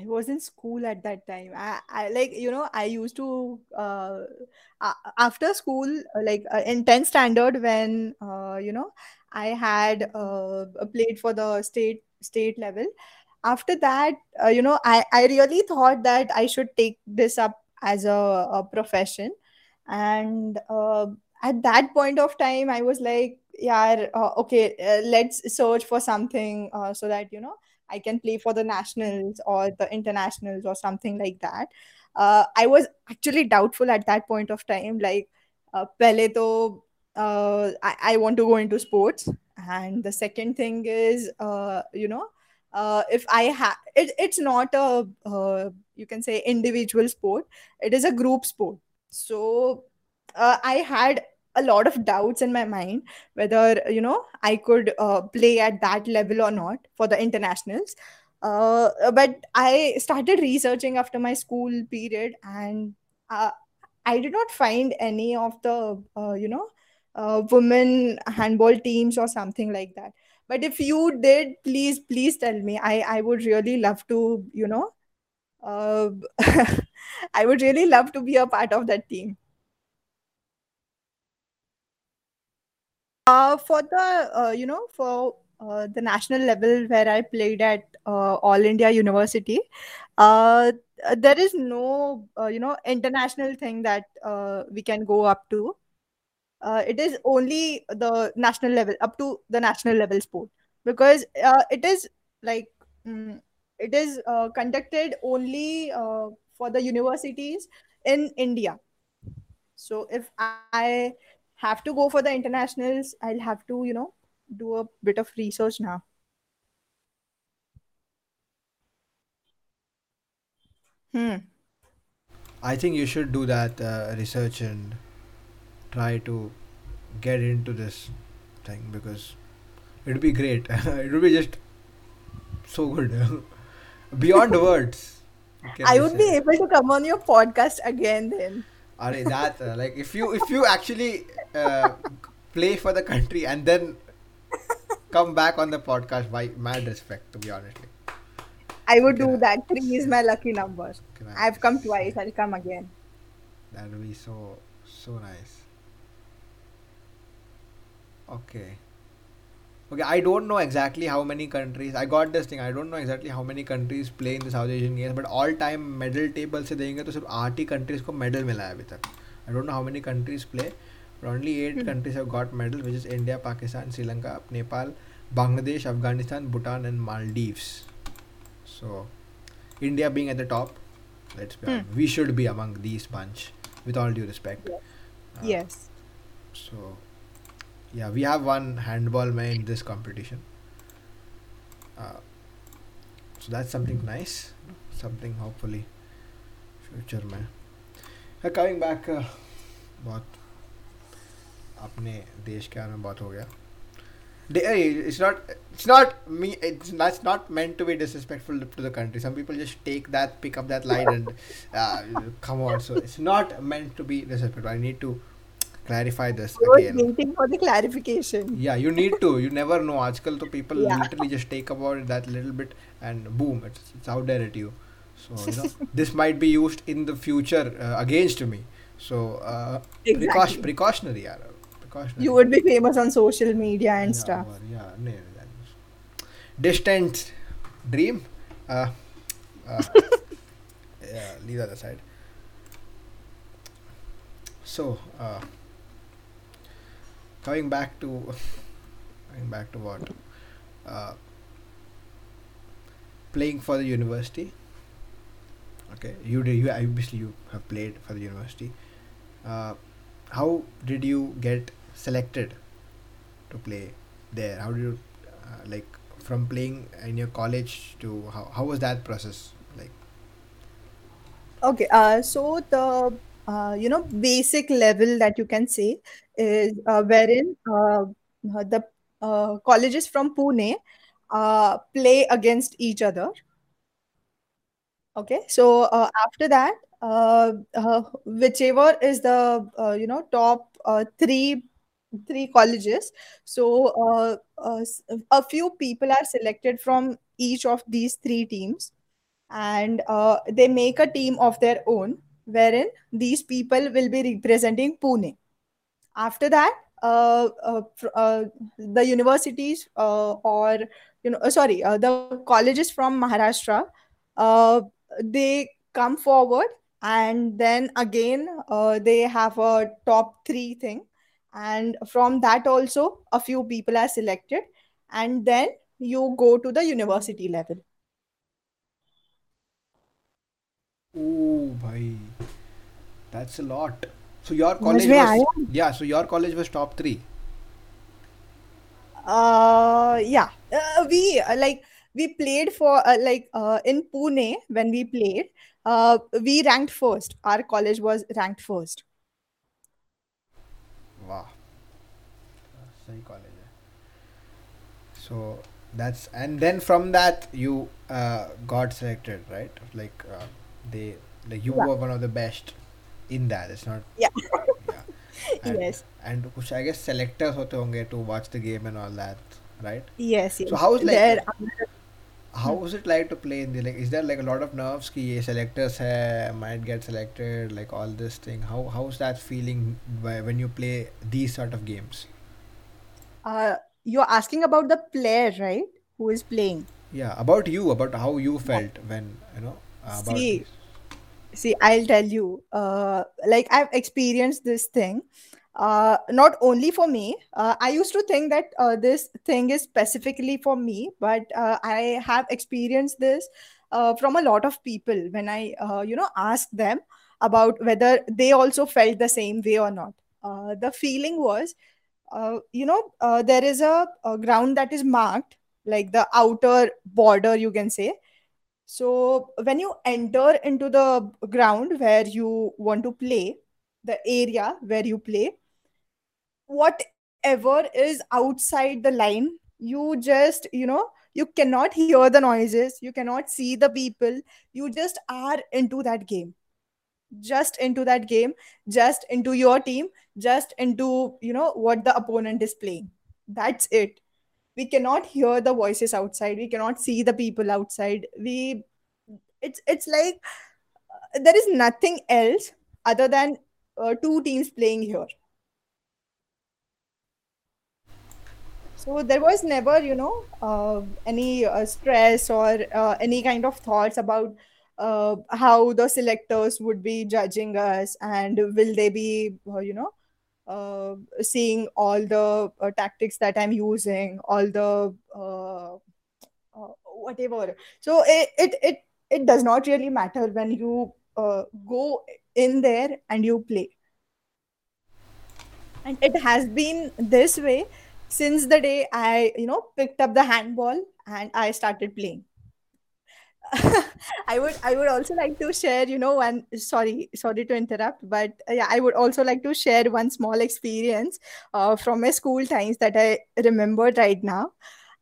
I was in school at that time. I, I like you know I used to uh, after school like uh, in 10th standard when uh, you know I had uh, played for the state state level. After that, uh, you know I I really thought that I should take this up as a, a profession, and uh, at that point of time I was like, yeah, uh, okay, uh, let's search for something uh, so that you know I can play for the nationals or the internationals or something like that. Uh, I was actually doubtful at that point of time. Like, uh, pehle to, uh, I, I want to go into sports. And the second thing is, uh, you know, uh, if I have, it, it's not a, uh, you can say, individual sport, it is a group sport. So uh, I had a lot of doubts in my mind whether you know I could uh, play at that level or not for the internationals. Uh, but I started researching after my school period, and uh, I did not find any of the uh, you know uh, women handball teams or something like that. But if you did, please please tell me. I I would really love to you know. Uh, I would really love to be a part of that team. Uh, for the uh, you know for uh, the national level where I played at uh, All India University, uh, there is no uh, you know international thing that we can go up to. It is only the national level up to the national level sport because it is like mm, it is conducted only for the universities in India. So if I have to go for the internationals, I'll have to, you know, do a bit of research now. Hmm. i think you should do that uh, research and try to get into this thing because it would be great it would be just so good beyond words I would be able to come on your podcast again then are that like if you if you actually uh, play for the country and then come back on the podcast by mad respect to be honest. I would do that. Three is my lucky number. I've come twice. I'll come again. That would be so so nice. Okay Okay, I don't know exactly how many countries. I got this thing. I don't know exactly how many countries play in the South Asian Games, but all time medal table से देंगे तो सिर्फ आठ ही countries को medal मिला है अभी तक. I don't know how many countries play, but only eight Hmm. countries have got medal, which is India, Pakistan, Sri Lanka, Nepal, Bangladesh, Afghanistan, Bhutan, and Maldives. So, India being at the top, let's be Hmm. honest, we should be among these bunch, with all due respect. Yeah. Uh, Yes. So, yeah, we have one handball man in this competition. Uh, so that's something nice. Something hopefully future में. Uh, coming back, uh, बहुत अपने देश के बारे में बात हो गया. They- hey, It's not. It's not me. It's that's not meant to be disrespectful to the country. Some people just take that, pick up that line, and uh, come on. So it's not meant to be disrespectful. I need to clarify this again. waiting for the clarification. Yeah, you need to. You never know. Article to people yeah. literally just take about it that little bit and boom, it's, it's out there at you. So you know, this might be used in the future uh, against me. So uh, exactly. precaution, precautionary, yeah, precautionary. You would be famous on social media and yeah, stuff. Or, yeah, distant dream. Uh, uh, yeah, leave that aside. So. Uh, coming back to coming back to what uh, playing for the university. Okay, you did. You obviously you have played for the university. Uh, how did you get selected to play there? How did you uh, like from playing in your college to how how was that process like? Okay, uh, so the uh, you know basic level that you can say is uh, wherein uh, the uh, colleges from Pune uh, play against each other. Okay, so uh, after that, whichever is the you know top three three colleges, so a few people are selected from each of these three teams. And they make a team of their own wherein these people will be representing Pune. After that, uh, uh, uh, the universities uh, or you know, uh, sorry, the colleges from Maharashtra, they come forward and then again they have a top three thing, and from that also a few people are selected, and then you go to the university level. Oh, bhai, that's a lot. So your समझ college में was आया? yeah. So your college was top three. Uh, yeah. Uh, we uh, like we played for uh, like uh, in Pune when we played. Uh, we ranked first. Our college was ranked first. Wow, सही college है. So that's and then from that you uh, got selected, right? they like you yeah. were one of the best in that. It's not. Yeah. yeah. And, yes. And which I guess selectors hote honge to watch the game and all that, right? Yes. yes. So how is like? There, how was it like to play in the like? Is there like a lot of nerves? Ki selectors hai, might get selected, like all this thing. How how's that feeling when you play these sort of games? Uh, you're asking about the player, right? Who is playing? Yeah, about you, about how you felt yeah. when you know about See, this. See, I'll tell you, uh, like I've experienced this thing. Uh, not only for me, uh, I used to think that uh, this thing is specifically for me, but uh, I have experienced this uh, from a lot of people when I, uh, you know, ask them about whether they also felt the same way or not. Uh, the feeling was, uh, you know, uh, there is a, a ground that is marked, like the outer border, you can say so when you enter into the ground where you want to play, the area where you play, whatever is outside the line, you just, you know, you cannot hear the noises, you cannot see the people, you just are into that game. Just into that game, just into your team, just into, you know, what the opponent is playing. That's it we cannot hear the voices outside. We cannot see the people outside. We it's it's like uh, there is nothing else other than uh, two teams playing here. So there was never, you know, uh, any uh, stress or uh, any kind of thoughts about uh, how the selectors would be judging us and will they be, uh, you know, uh, seeing all the uh, tactics that I'm using, all the uh, uh, whatever. So it, it it it does not really matter when you uh, go in there and you play. And it has been this way since the day I, you know, picked up the handball and I started playing. I would I would also like to share, you know, one sorry, sorry to interrupt, but uh, yeah, I would also like to share one small experience uh, from my school times that I remembered right now.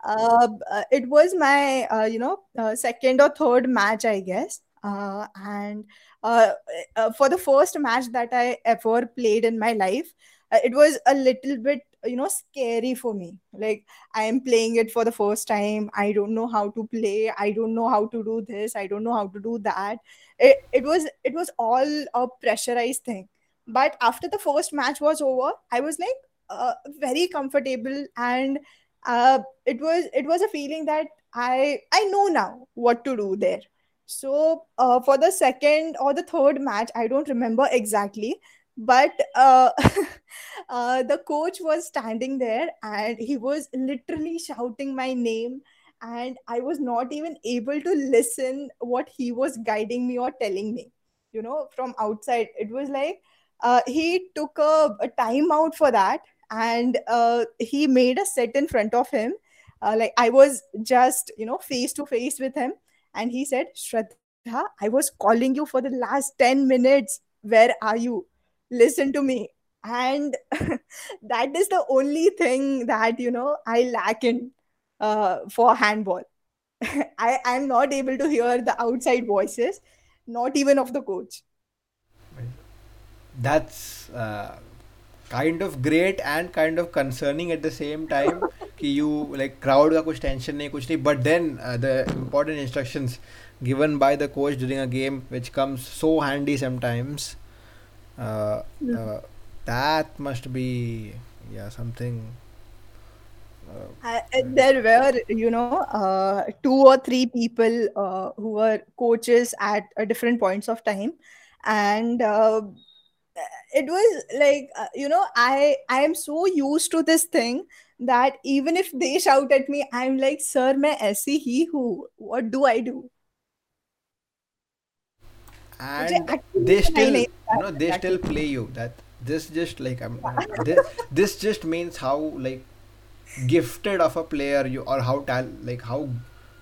Uh, uh, it was my uh, you know uh, second or third match, I guess. And for the first match that I ever played in my life, it was a little bit you know scary for me. Like I am playing it for the first time. I don't know how to play. I don't know how to do this. I don't know how to do that. It, it was it was all a pressurized thing. But after the first match was over, I was like uh, very comfortable and uh, it was it was a feeling that I I know now what to do there. So uh, for the second or the third match, I don't remember exactly, but uh, uh, the coach was standing there and he was literally shouting my name, and I was not even able to listen what he was guiding me or telling me. You know, from outside, it was like uh, he took a, a time out for that and uh, he made a set in front of him. Uh, like i was just you know face to face with him and he said shraddha i was calling you for the last 10 minutes. Where are you listen to me and that is the only thing that you know i lack in uh, for handball i i'm not able to hear the outside voices not even of the coach That's uh, kind of great and kind of concerning at the same time कि you like crowd का कुछ tension नहीं कुछ नहीं but then uh, the important instructions given by the coach during a game which comes so handy uh, uh, that must be yeah something uh, there were you know uh, two or three people uh, who were coaches at different points of time. And it was like you know i i am so used to this thing that even if they shout at me i'm like sir main see hi hu. What do i do? and they still you know they still play you. That this just like I'm, this, this just means how like gifted of a player you or how tal- like how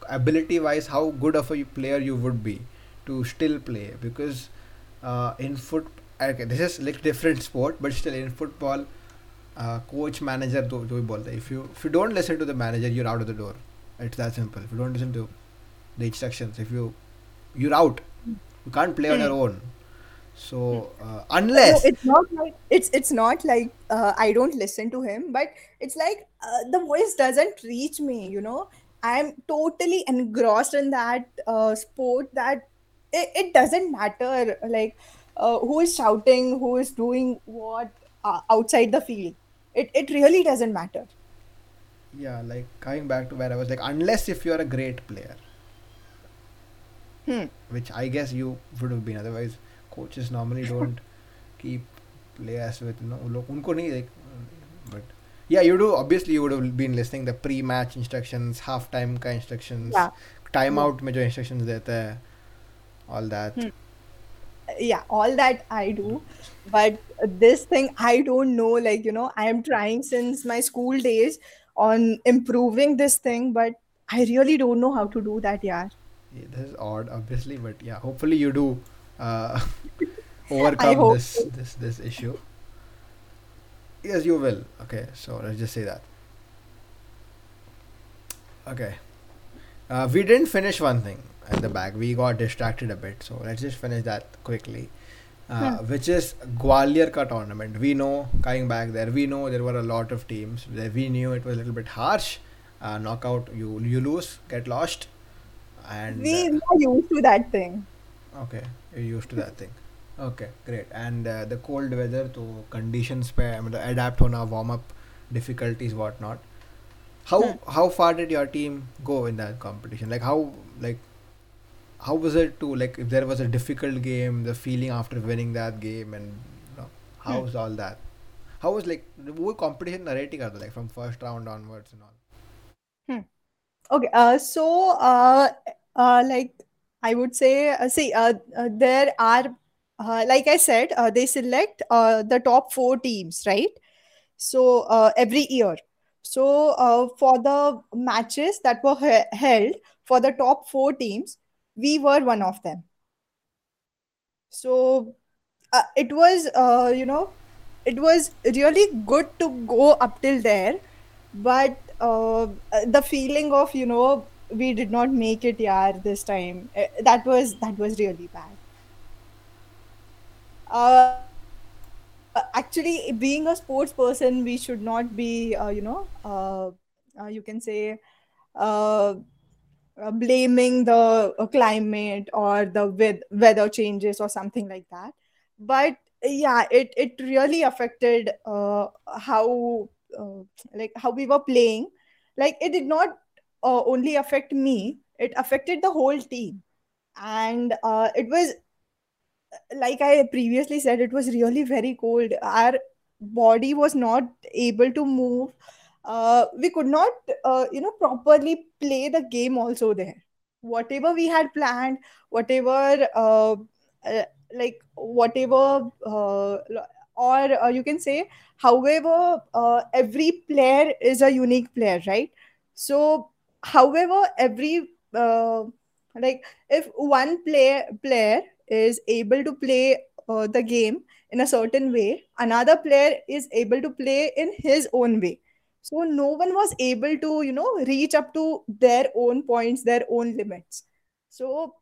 ability wise how good of a player you would be to still play. Because uh, in foot okay this is like different sport but still in football uh, coach manager do, do bolta. if you if you don't listen to the manager you're out of the door. It's that simple. If you don't listen to the instructions if you you're out you can't play on Hmm. your own so uh, No, unless it's not like it's it's not like uh, I don't listen to him, but it's like uh, the voice doesn't reach me. You know, I'm totally engrossed in that uh, sport that it, it doesn't matter like uh, who is shouting, who is doing what uh, outside the field. It it really doesn't matter. yeah like coming back to where I was like unless if you're a great player Hmm. which I guess you would have been. Otherwise, coaches normally don't keep players with no लोग उनको नहीं like but yeah you do obviously you would have been listening the pre-match instructions half time का instructions Yeah. time Yeah. out में जो instructions देता है all that Hmm. yeah all that i do but this thing i don't know like you know i am trying since my school days on improving this thing but i really don't know how to do that yeah yeah, this is odd obviously but yeah hopefully you do uh, overcome this this this issue yes you will okay so let's just say that okay Uh, we didn't finish one thing at the back. We got distracted a bit, so let's just finish that quickly. Uh, Hmm. which is Gwalior ka tournament. We know coming back there, we know there were a lot of teams. We knew it was a little bit harsh. Uh, knockout, you you lose, get lost, and we uh, are used to that thing okay, you're used to that thing. Okay, great. And uh, the cold weather, to conditions पे मतलब adapt होना, warm up difficulties, whatnot. how Hmm. how far did your team go in that competition? Like how like how was it to like if there was a difficult game, the feeling after winning that game, and you know, how Hmm. was all that? How was like वो competition narrating करता like from first round onwards and all? Okay, uh, so uh, uh, like I would say, uh, see, uh, uh, there are, uh, like I said, uh, they select uh, the top four teams, right? So uh, every year. So uh, for the matches that were he- held for the top four teams, we were one of them. So uh, it was, uh, you know, it was really good to go up till there but uh, the feeling of you know we did not make it yeah this time. Uh, that was that was really bad. Uh, actually being a sports person we should not be uh, you know uh, uh, you can say uh, blaming the climate or the weth- weather changes or something like that. But yeah it it really affected how uh, like how we were playing like it did not uh, only affect me it affected the whole team and uh, it was like I previously said, it was really very cold. Our body was not able to move. Uh, we could not, uh, you know, properly play the game also there. Whatever we had planned, whatever, uh, uh, like whatever, uh, or uh, you can say, however, uh, every player is a unique player, right? So, however, every uh, like if one player player is able to play uh, the game in a certain way another player is able to play in his own way. So no one was able to you know reach up to their own points their own limits. So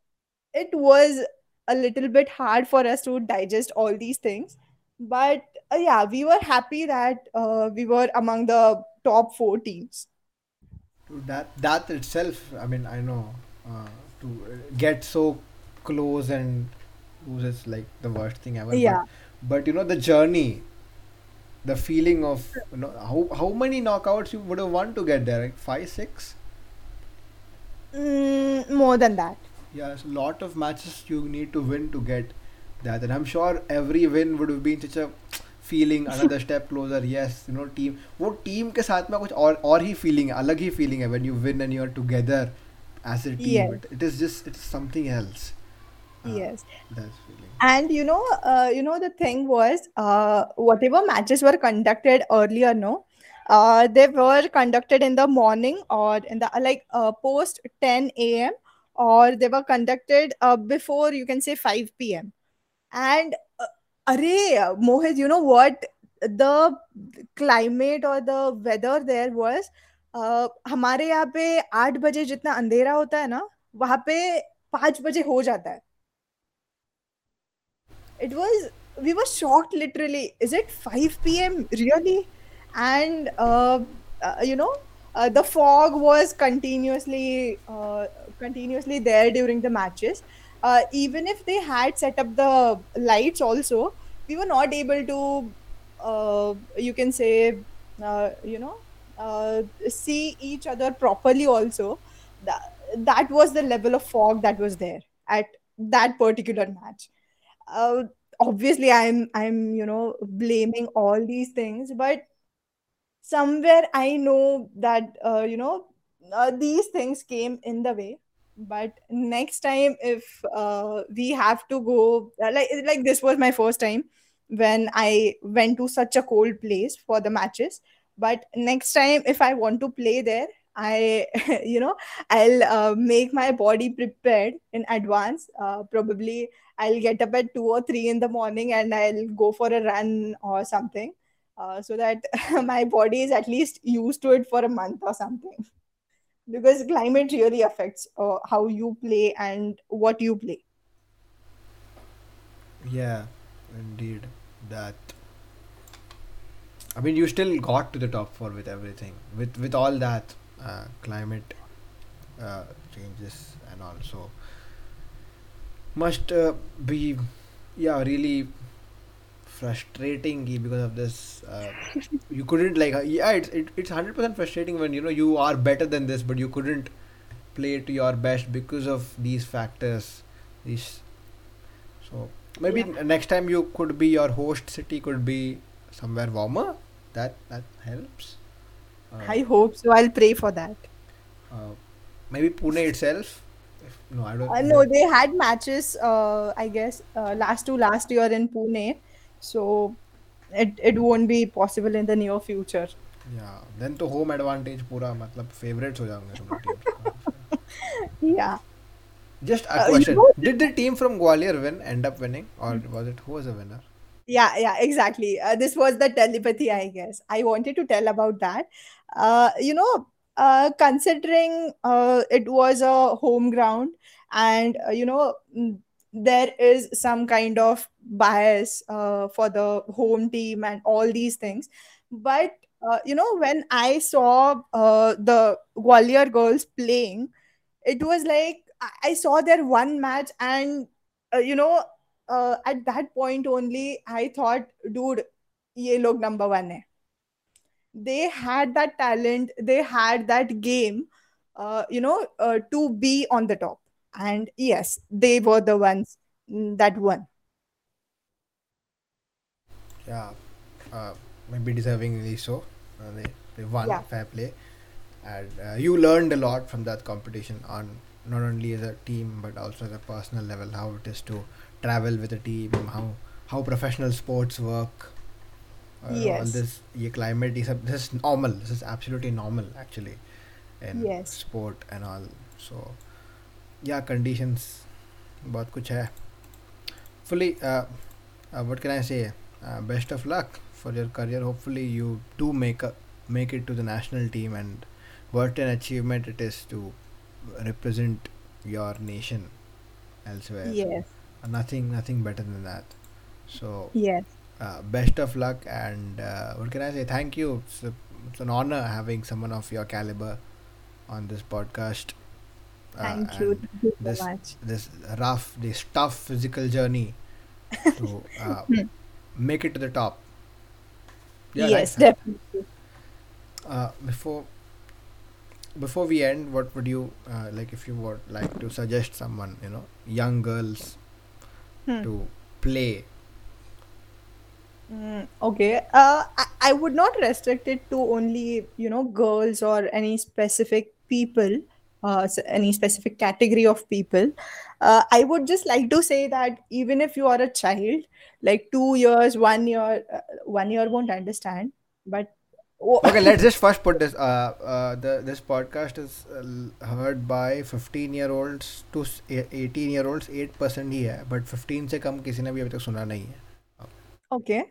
it was a little bit hard for us to digest all these things but uh, yeah we were happy that uh, we were among the top four teams To that that itself, I mean, I know uh, to get so close and lose is like the worst thing ever. But yeah but you know the journey, the feeling of you know how how many knockouts you would have won to get there? Like five, six? mm, more than that Yes, a lot of matches you need to win to get that, and I'm sure every win would have been such a feeling another step closer. Yes, you know team वो team के साथ में कुछ और और ही feeling है अलग ही feeling है when you win and you're together as a team. yes It, it is just it is something else. Uh, yes that feeling. And you know, uh, you know, the thing was, uh, whatever matches were conducted earlier, no, uh, they were conducted in the morning or in the like uh, post 10 a.m. or they were conducted uh, before you can say 5 p.m. and uh, अरे, Mohit you know what the climate और the weather there was हमारे यहाँ पे आठ बजे जितना अंधेरा होता है ना, वहाँ पे पाँच बजे हो जाता है। It was we was shocked literally is it five p m really and you know the fog was continuously continuously there during the matches uh, even if they had set up the lights also we were not able to uh, you can say uh, you know uh, see each other properly also. That, that was the level of fog that was there at that particular match. Uh, obviously i'm i'm you know blaming all these things but somewhere i know that uh, you know these things came in the way but next time if uh, we have to go uh, like like this was my first time when i went to such a cold place for the matches. But next time if i want to play there i you know i'll uh, make my body prepared in advance. Uh, probably I'll get up at two or three in the morning and I'll go for a run or something. Uh, so that my body is at least used to it for a month or something. Because climate really affects uh, how you play and what you play. Yeah, indeed. That. I mean, you still got to the top four with everything, with with all that uh, climate uh, changes and also must uh, be, yeah, really frustrating because of this. Uh, you couldn't like uh, yeah, it's it, it's hundred percent frustrating when you know you are better than this, but you couldn't play to your best because of these factors. These so maybe Yeah. next time you could be your host city could be somewhere warmer. That that helps. Uh, I hope so. I'll pray for that. uh, maybe Pune itself. If, no, I don't. Uh, no, they had matches, uh, I guess, uh, last two last year in Pune so it it won't be possible in the near future. Yeah then to home advantage pura matlab favorites ho jaoge tum team. Yeah. Just a uh, question. you know, did the team from gwalior win end up winning? Or hmm. was it who was the winner? Yeah yeah exactly. Uh, this was the telepathy i guess. I wanted to tell about that. Uh, you know uh, considering uh, it was a home ground and uh, you know mm, there is some kind of bias uh, for the home team and all these things. But uh, you know, when I saw uh, the Gwalior girls playing, it was like I saw their one match, and uh, you know, uh, at that point only, I thought, dude, ye log number one hai. They had that talent, they had that game, uh, you know, uh, to be on the top. And yes, they were the ones mm, that won Yeah, uh, maybe deservingly so. Uh, they they won Yeah. fair play, and uh, you learned a lot from that competition on not only as a team but also as a personal level how it is to travel with a team how how professional sports work. Uh, all Yes. this ये climate is this is normal. This is absolutely normal actually in Yes. sport and all. So yeah, conditions बहुत कुछ है. Fully, uh, uh, what can I say? Uh, best of luck for your career. Hopefully, you do make a make it to the national team, and what an achievement it is to represent your nation elsewhere. Yes, Uh, nothing, nothing better than that. So, yes. uh, best of luck, and uh, what can I say? Thank you. It's, a, it's an honor having someone of your caliber on this podcast. Uh, Thank you. Thank you this so much. this rough, this tough physical journey to uh, make it to the top. Yeah, yes, right. definitely. Uh, before before we end, what would you uh, like if you would like to suggest someone, you know, young girls Hmm. to play? Mm, okay. Uh, I, I would not restrict it to only, you know, girls or any specific people, uh, s- any specific category of people. Uh, I would just like to say that even if you are a child, like two years, one year, uh, one year won't understand, but oh, Okay, let's just first put this. Uh, uh, the this podcast is uh, l- heard by 15 year olds to s- e- 18 year olds. 8 percent ही है, but 15 से कम किसी ने भी अभी तक सुना नहीं है. okay.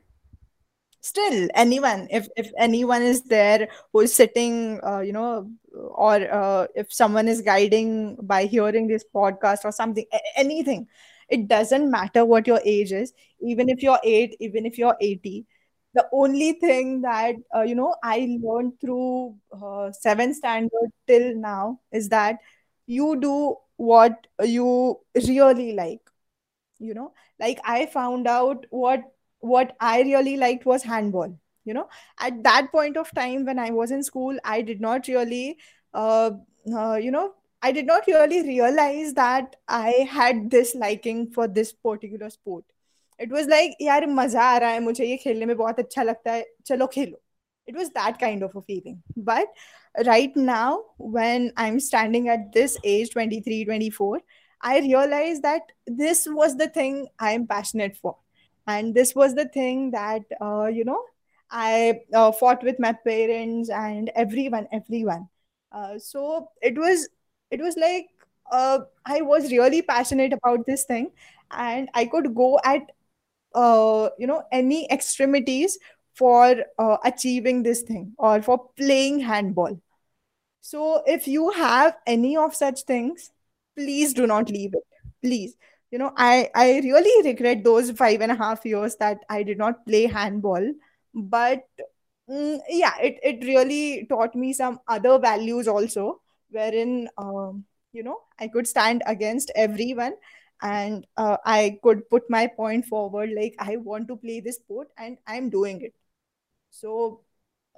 Still, anyone, if if anyone is there who is sitting, uh, you know, or uh, if someone is guiding by hearing this podcast or something, anything, it doesn't matter what your age is. Even if you're eight, even if you're 80, the only thing that uh, you know I learned through uh, seventh standard till now is that you do what you really like you know like i found out what what i really liked was handball you know? At that point of time when i was in school i did not really uh, uh, you know i did not really realize that i had this liking for this particular sport. It was like yaar maza aa raha hai mujhe ye khelne mein bahut acha lagta hai chalo khelo it was that kind of a feeling. But right now when i'm standing at this age 23 24 i realized that this was the thing i am passionate for. And this was the thing that uh, you know I uh, fought with my parents and everyone, everyone. Uh, so it was, it was like uh, I was really passionate about this thing and I could go at, uh, you know, any extremities for uh, achieving this thing or for playing handball. So if you have any of such things, please do not leave it. Please. You know, I, I really regret those five and a half years that I did not play handball. But mm, yeah, it, it really taught me some other values also, wherein, um, you know, I could stand against everyone and uh, I could put my point forward like I want to play this sport and I'm doing it. So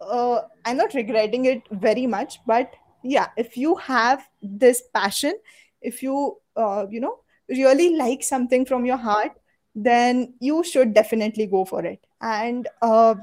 uh, I'm not regretting it very much, but yeah, if you have this passion, if you uh, you know really like something from your heart, then you should definitely go for it. And uh,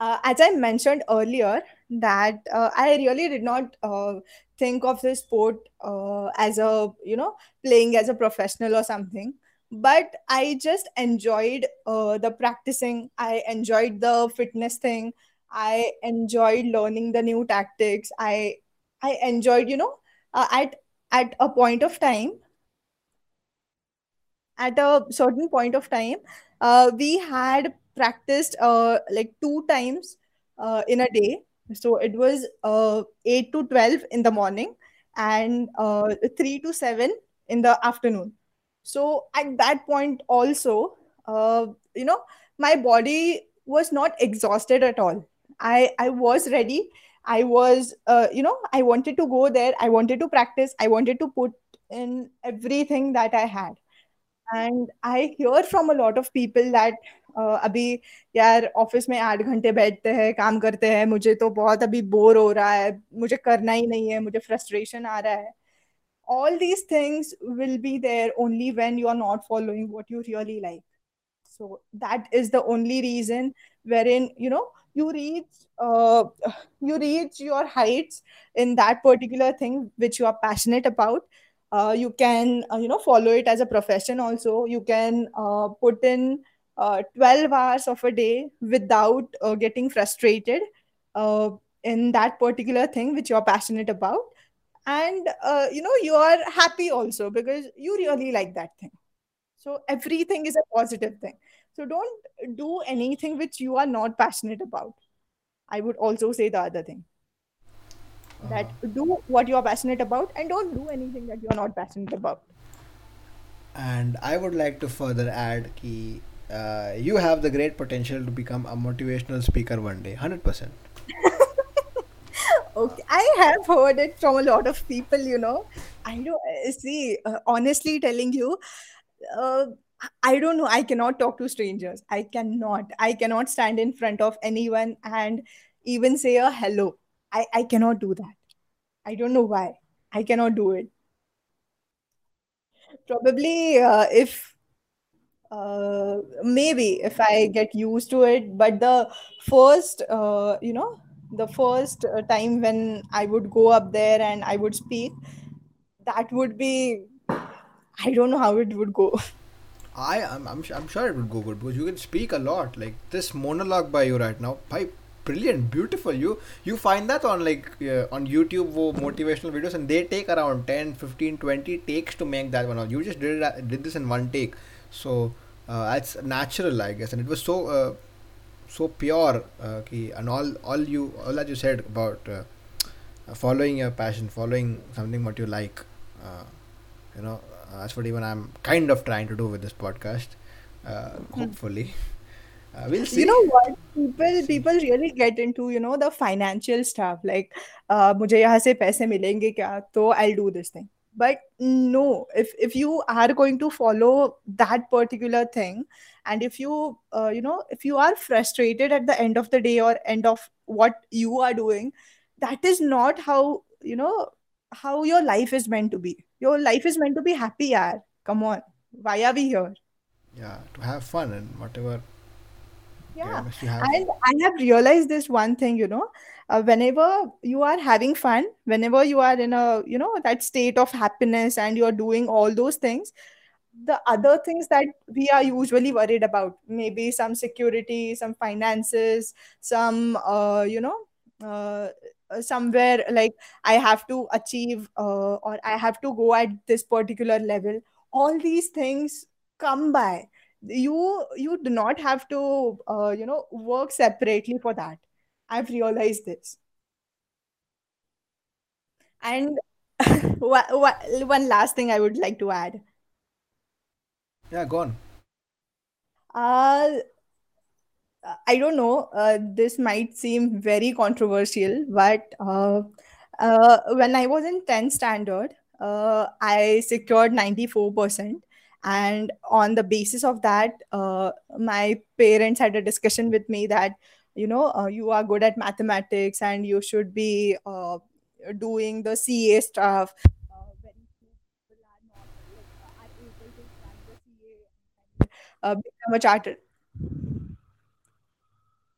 uh, as I mentioned earlier, that uh, I really did not uh, think of this sport uh, as a, you know, playing as a professional or something. But I just enjoyed uh, the practicing. I enjoyed the fitness thing. I enjoyed learning the new tactics. I I enjoyed, you know, at at a point of time at a certain point of time uh, we had practiced uh, like two times uh, in a day. So it was uh, 8 to 12 in the morning and uh, 3 to 7 in the afternoon. So at that point also uh, you know my body was not exhausted at all. I i was ready. I was uh, you know i wanted to go there. I wanted to practice. I wanted to put in everything that i had and I hear from a lot of people that अभी यार office में आठ घंटे बैठते हैं काम करते हैं मुझे तो बहुत अभी बोर हो रहा है मुझे करना ही नहीं है मुझे फ्रस्ट्रेशन आ रहा है all these things will be there only when you are not following what you really like so that is the only reason wherein you know you reach uh, you reach your heights in that particular thing which you are passionate about uh, you can uh, you know follow it as a profession also. You can uh, put in uh, 12 hours of a day without uh, getting frustrated uh, in that particular thing which you're passionate about. And you know you are happy also because you really like that thing. So everything is a positive thing. So don't do anything which you are not passionate about. I would also say the other thing That do what you are passionate about and don't do anything that you are not passionate about. And I would like to further add कि uh, you have the great potential to become a motivational speaker one day 100% okay i have heard it from a lot of people you know. I don't uh, see uh, honestly telling you uh, i don't know i cannot talk to strangers. I cannot. I cannot stand in front of anyone and even say a hello i i cannot do that. I don't know why. I cannot do it. Probably uh, if uh, maybe if I get used to it, but the first, uh, you know, the first uh, time when I would go up there and I would speak, that would be, I don't know how it would go. I am I'm, I'm sure it would go good because you can speak a lot. Like this monologue by you right now by brilliant beautiful. You you find that on like uh, on YouTube wo motivational videos and they take around 10 15 20 takes to make that one out. You just did it, did this in one take. So uh, it's natural I guess. And it was so uh, so pure uh, ki, and all all you all that you said about uh, following your passion following something what you like uh, you know uh, that's what even i'm kind of trying to do with this podcast uh, hopefully uh, we'll you see know what people see people really get into you know the financial stuff like uh, मुझे यहाँ से पैसे मिलेंगे क्या तो I'll do this thing but no if if you are going to follow that particular thing and if you uh, you know if you are frustrated at the end of the day or end of what you are doing that is not how you know how your life is meant to be your life is meant to be happy yaar come on why are we here yeah to have fun and whatever yeah Yeah, must you have and I have realized this one thing, you know, uh, whenever you are having fun, whenever you are in a, you know, that state of happiness and you're doing all those things, the other things that we are usually worried about, maybe some security, some finances, some, uh, you know, uh, uh, somewhere like I have to achieve uh, or I have to go at this particular level. All these things come by. You you do not have to uh, you know work separately for that. I've realized this. And one last thing I would like to add. yeah go on Uh, I don't know. Uh, this might seem very controversial, but uh, uh, when I was in 10th standard, uh, I secured 94%. And on the basis of that, uh, my parents had a discussion with me that, you know, uh, you are good at mathematics and you should be uh, doing the CA stuff. Uh, uh, become a chartered.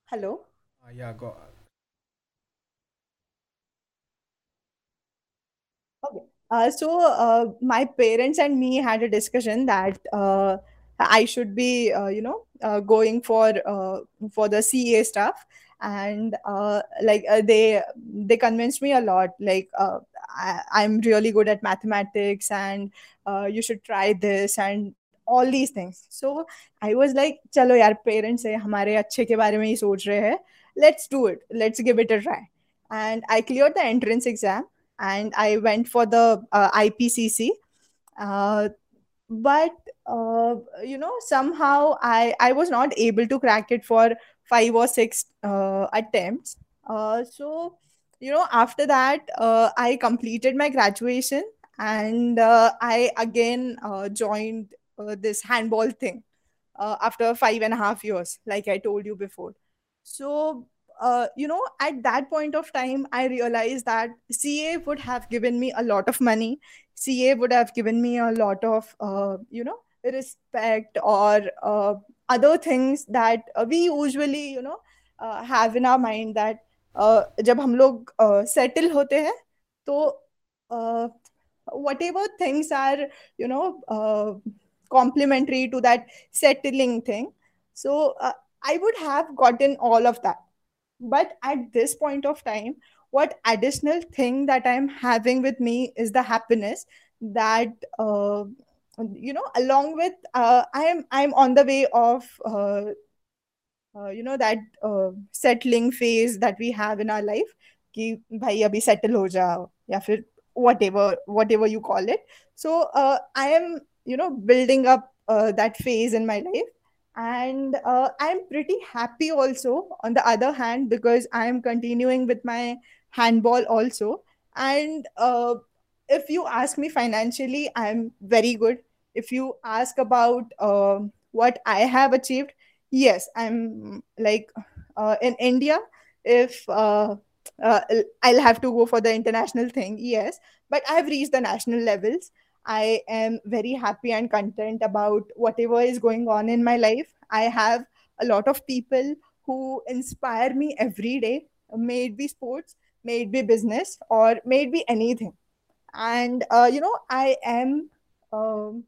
Hello. Uh, yeah, go. Okay. Uh, so uh, my parents and me had a discussion that uh, I should be, uh, you know, uh, going for uh, for the CA stuff, and uh, like uh, they they convinced me a lot. Like uh, I, I'm really good at mathematics, and uh, you should try this and all these things. So I was like, चलो यार parents है हमारे अच्छे के बारे में ही सोच रहे हैं. Let's do it. Let's give it a try. And I cleared the entrance exam and I went for the uh, IPCC. Uh, but uh, you know, somehow I I was not able to crack it for five or six uh, attempts. Uh, so you know, after that, uh, I completed my graduation and I again joined this handball thing after five and a half years, like I told you before. So, uh, you know, at that point of time, I realized that CA would have given me a lot of money. CA would have given me a lot of, uh, you know, respect or uh, other things that uh, we usually, you know, uh, have in our mind that uh, जब हम लोग settle होते हैं तो uh, whatever things are you know uh, complementary to that settling thing so uh, i would have gotten all of that but at this point of time what additional thing that i'm having with me is the happiness that uh, you know along with uh, i am i'm on the way of uh, uh you know that uh, settling phase that we have in our life ki bhai abhi settle ho jao ya fir whatever whatever you call it. So uh, i am you know building up that phase in my life and uh, i'm pretty happy also on the other hand because i am continuing with my handball also. And uh, if you ask me financially i'm very good. If you ask about uh, what i have achieved yes i'm like uh, in india if uh, uh, I'll have to go for the international thing, yes, but I've reached the national levels. I am very happy and content about whatever is going on in my life. I have a lot of people who inspire me every day, may it be sports, may it be business, or may it be anything. And, uh, you know, I am. Um,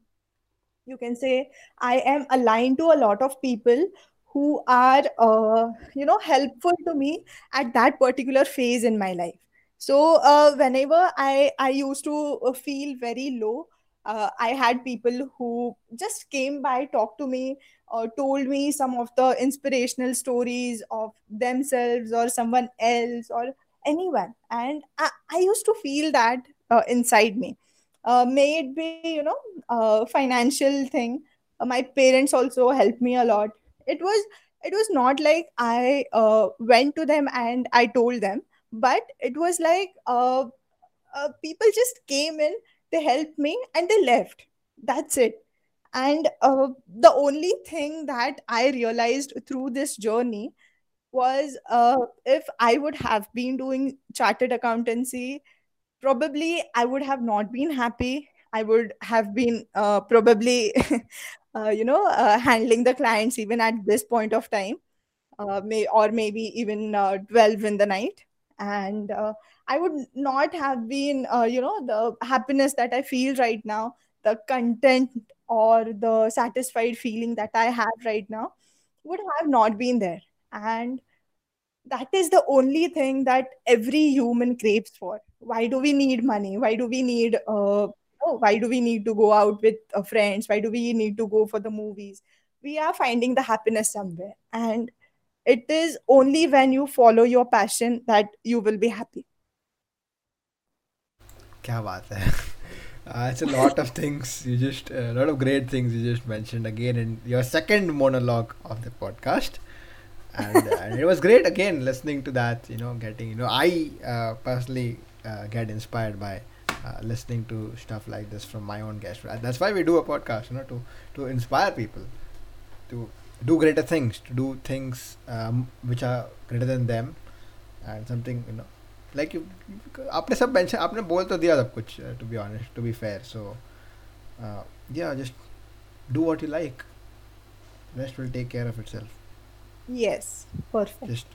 you can say i am aligned to a lot of people who are uh, you know helpful to me at that particular phase in my life so uh, whenever i i used to uh, feel very low uh, i had people who just came by talked to me or told me some of the inspirational stories of themselves or someone else or anyone. And i, I used to feel that uh, inside me. Uh, may it be you know uh, financial thing. Uh, my parents also helped me a lot. It was it was not like i uh, went to them and i told them but it was like uh, uh, people just came in they helped me and they left that's it and uh, the only thing that i realized through this journey was uh, if i would have been doing chartered accountancy probably I would have not been happy. I would have been uh, probably, uh, you know, uh, handling the clients even at this point of time, uh, may or maybe even uh, 12 in the night. And uh, I would not have been, uh, you know, the happiness that I feel right now, the content or the satisfied feeling that I have right now would have not been there. And that is the only thing that every human craves for. Why do we need money? Why do we need uh oh, why do we need to go out with uh, friends? Why do we need to go for the movies? We are finding the happiness somewhere. And it is only when you follow your passion that you will be happy क्या बात है uh, it's a lot of things you just a lot of great things you just mentioned again in your second monologue of the podcast and, uh, and it was great again listening to that you know getting you know i uh, personally uh, get inspired by uh, listening to stuff like this from my own guests. That's why we do a podcast, you know, to to inspire people to do greater things, to do things um, which are greater than them, and something you know, like you. आपने सब mention आपने बोल तो दिया सब कुछ uh, to be honest, to be fair. So, uh, yeah, just do what you like. Rest will take care of itself. Yes, perfect. Just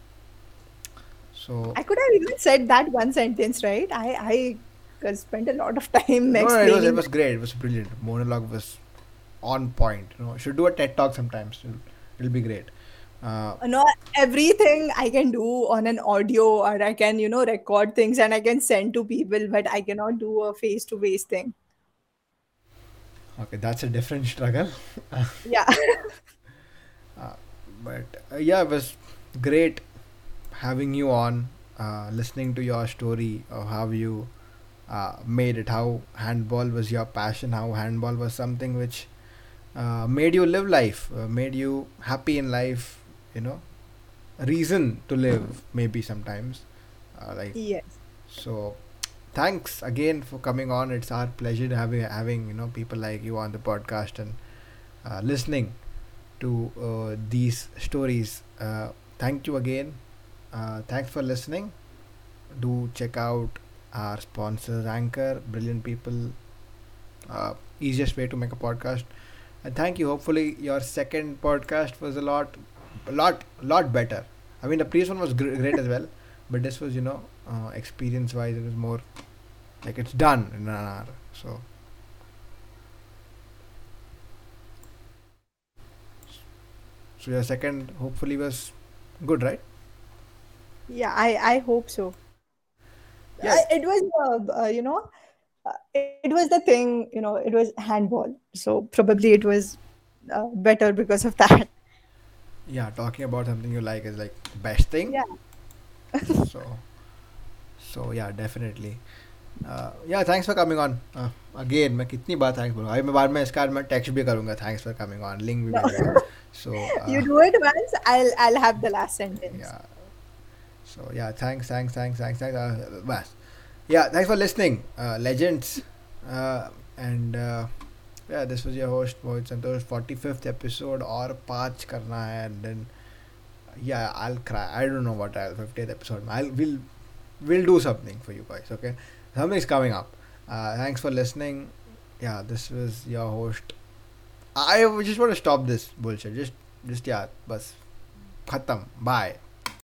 so. I could have even said that one sentence, right? I I spent a lot of time No, no, it was, explaining. it was great. It was brilliant. Monologue was on point. You know, should do a TED talk sometimes. It'll, it'll be great. Uh, No, everything I can do on an audio, or I can, you know, record things and I can send to people, but I cannot do a face-to-face thing. okay, that's a different struggle. Yeah. but uh, yeah, it was great having you on, uh, listening to your story of how you uh, made it, how handball was your passion, how handball was something which uh, made you live life, uh, made you happy in life, you know, reason to live maybe sometimes. Uh, like Yes. so, thanks again for coming on. It's our pleasure to having having you know people like you on the podcast and uh, listening to uh, these stories. Uh, thank you again. Uh, thanks for listening. Do check out our sponsors, Anchor, brilliant people. Uh, easiest way to make a podcast. And thank you. Hopefully, your second podcast was a lot, a lot, lot better. I mean, the previous one was gr- great as well, but this was, you know, uh, experience-wise, it was more like it's done in an hour. So. So your second hopefully was good, right? Yeah, I I hope so. Yeah. I, it was, uh, uh, you know, it, it was the thing, you know, it was handball. So probably it was uh, better because of that. Yeah, talking about something you like is like best thing. Yeah. so, so yeah, definitely. Uh, yeah, thanks for coming on. Uh, again, मैं कितनी बार thanks बोलूँगा अभी मैं बाद में इसका मैं text भी करूँगा thanks for coming on link भी No. भेजूँगा so uh, You do it once, I'll I'll have the last sentence. yeah so yeah thanks thanks thanks thanks thanks uh, बस yeah, thanks for listening, uh, legends. Uh, and uh, yeah, this was your host Mohit Santosh. Forty fifth episode or patch karna hai, and then yeah, I'll cry. I don't know what I'll fiftieth episode. I'll we'll we'll do something for you guys. Okay, something's coming up. Uh, thanks for listening. Yeah, this was your host. I just want to stop this bullshit. Just just yeah, bus. Khatam. Bye.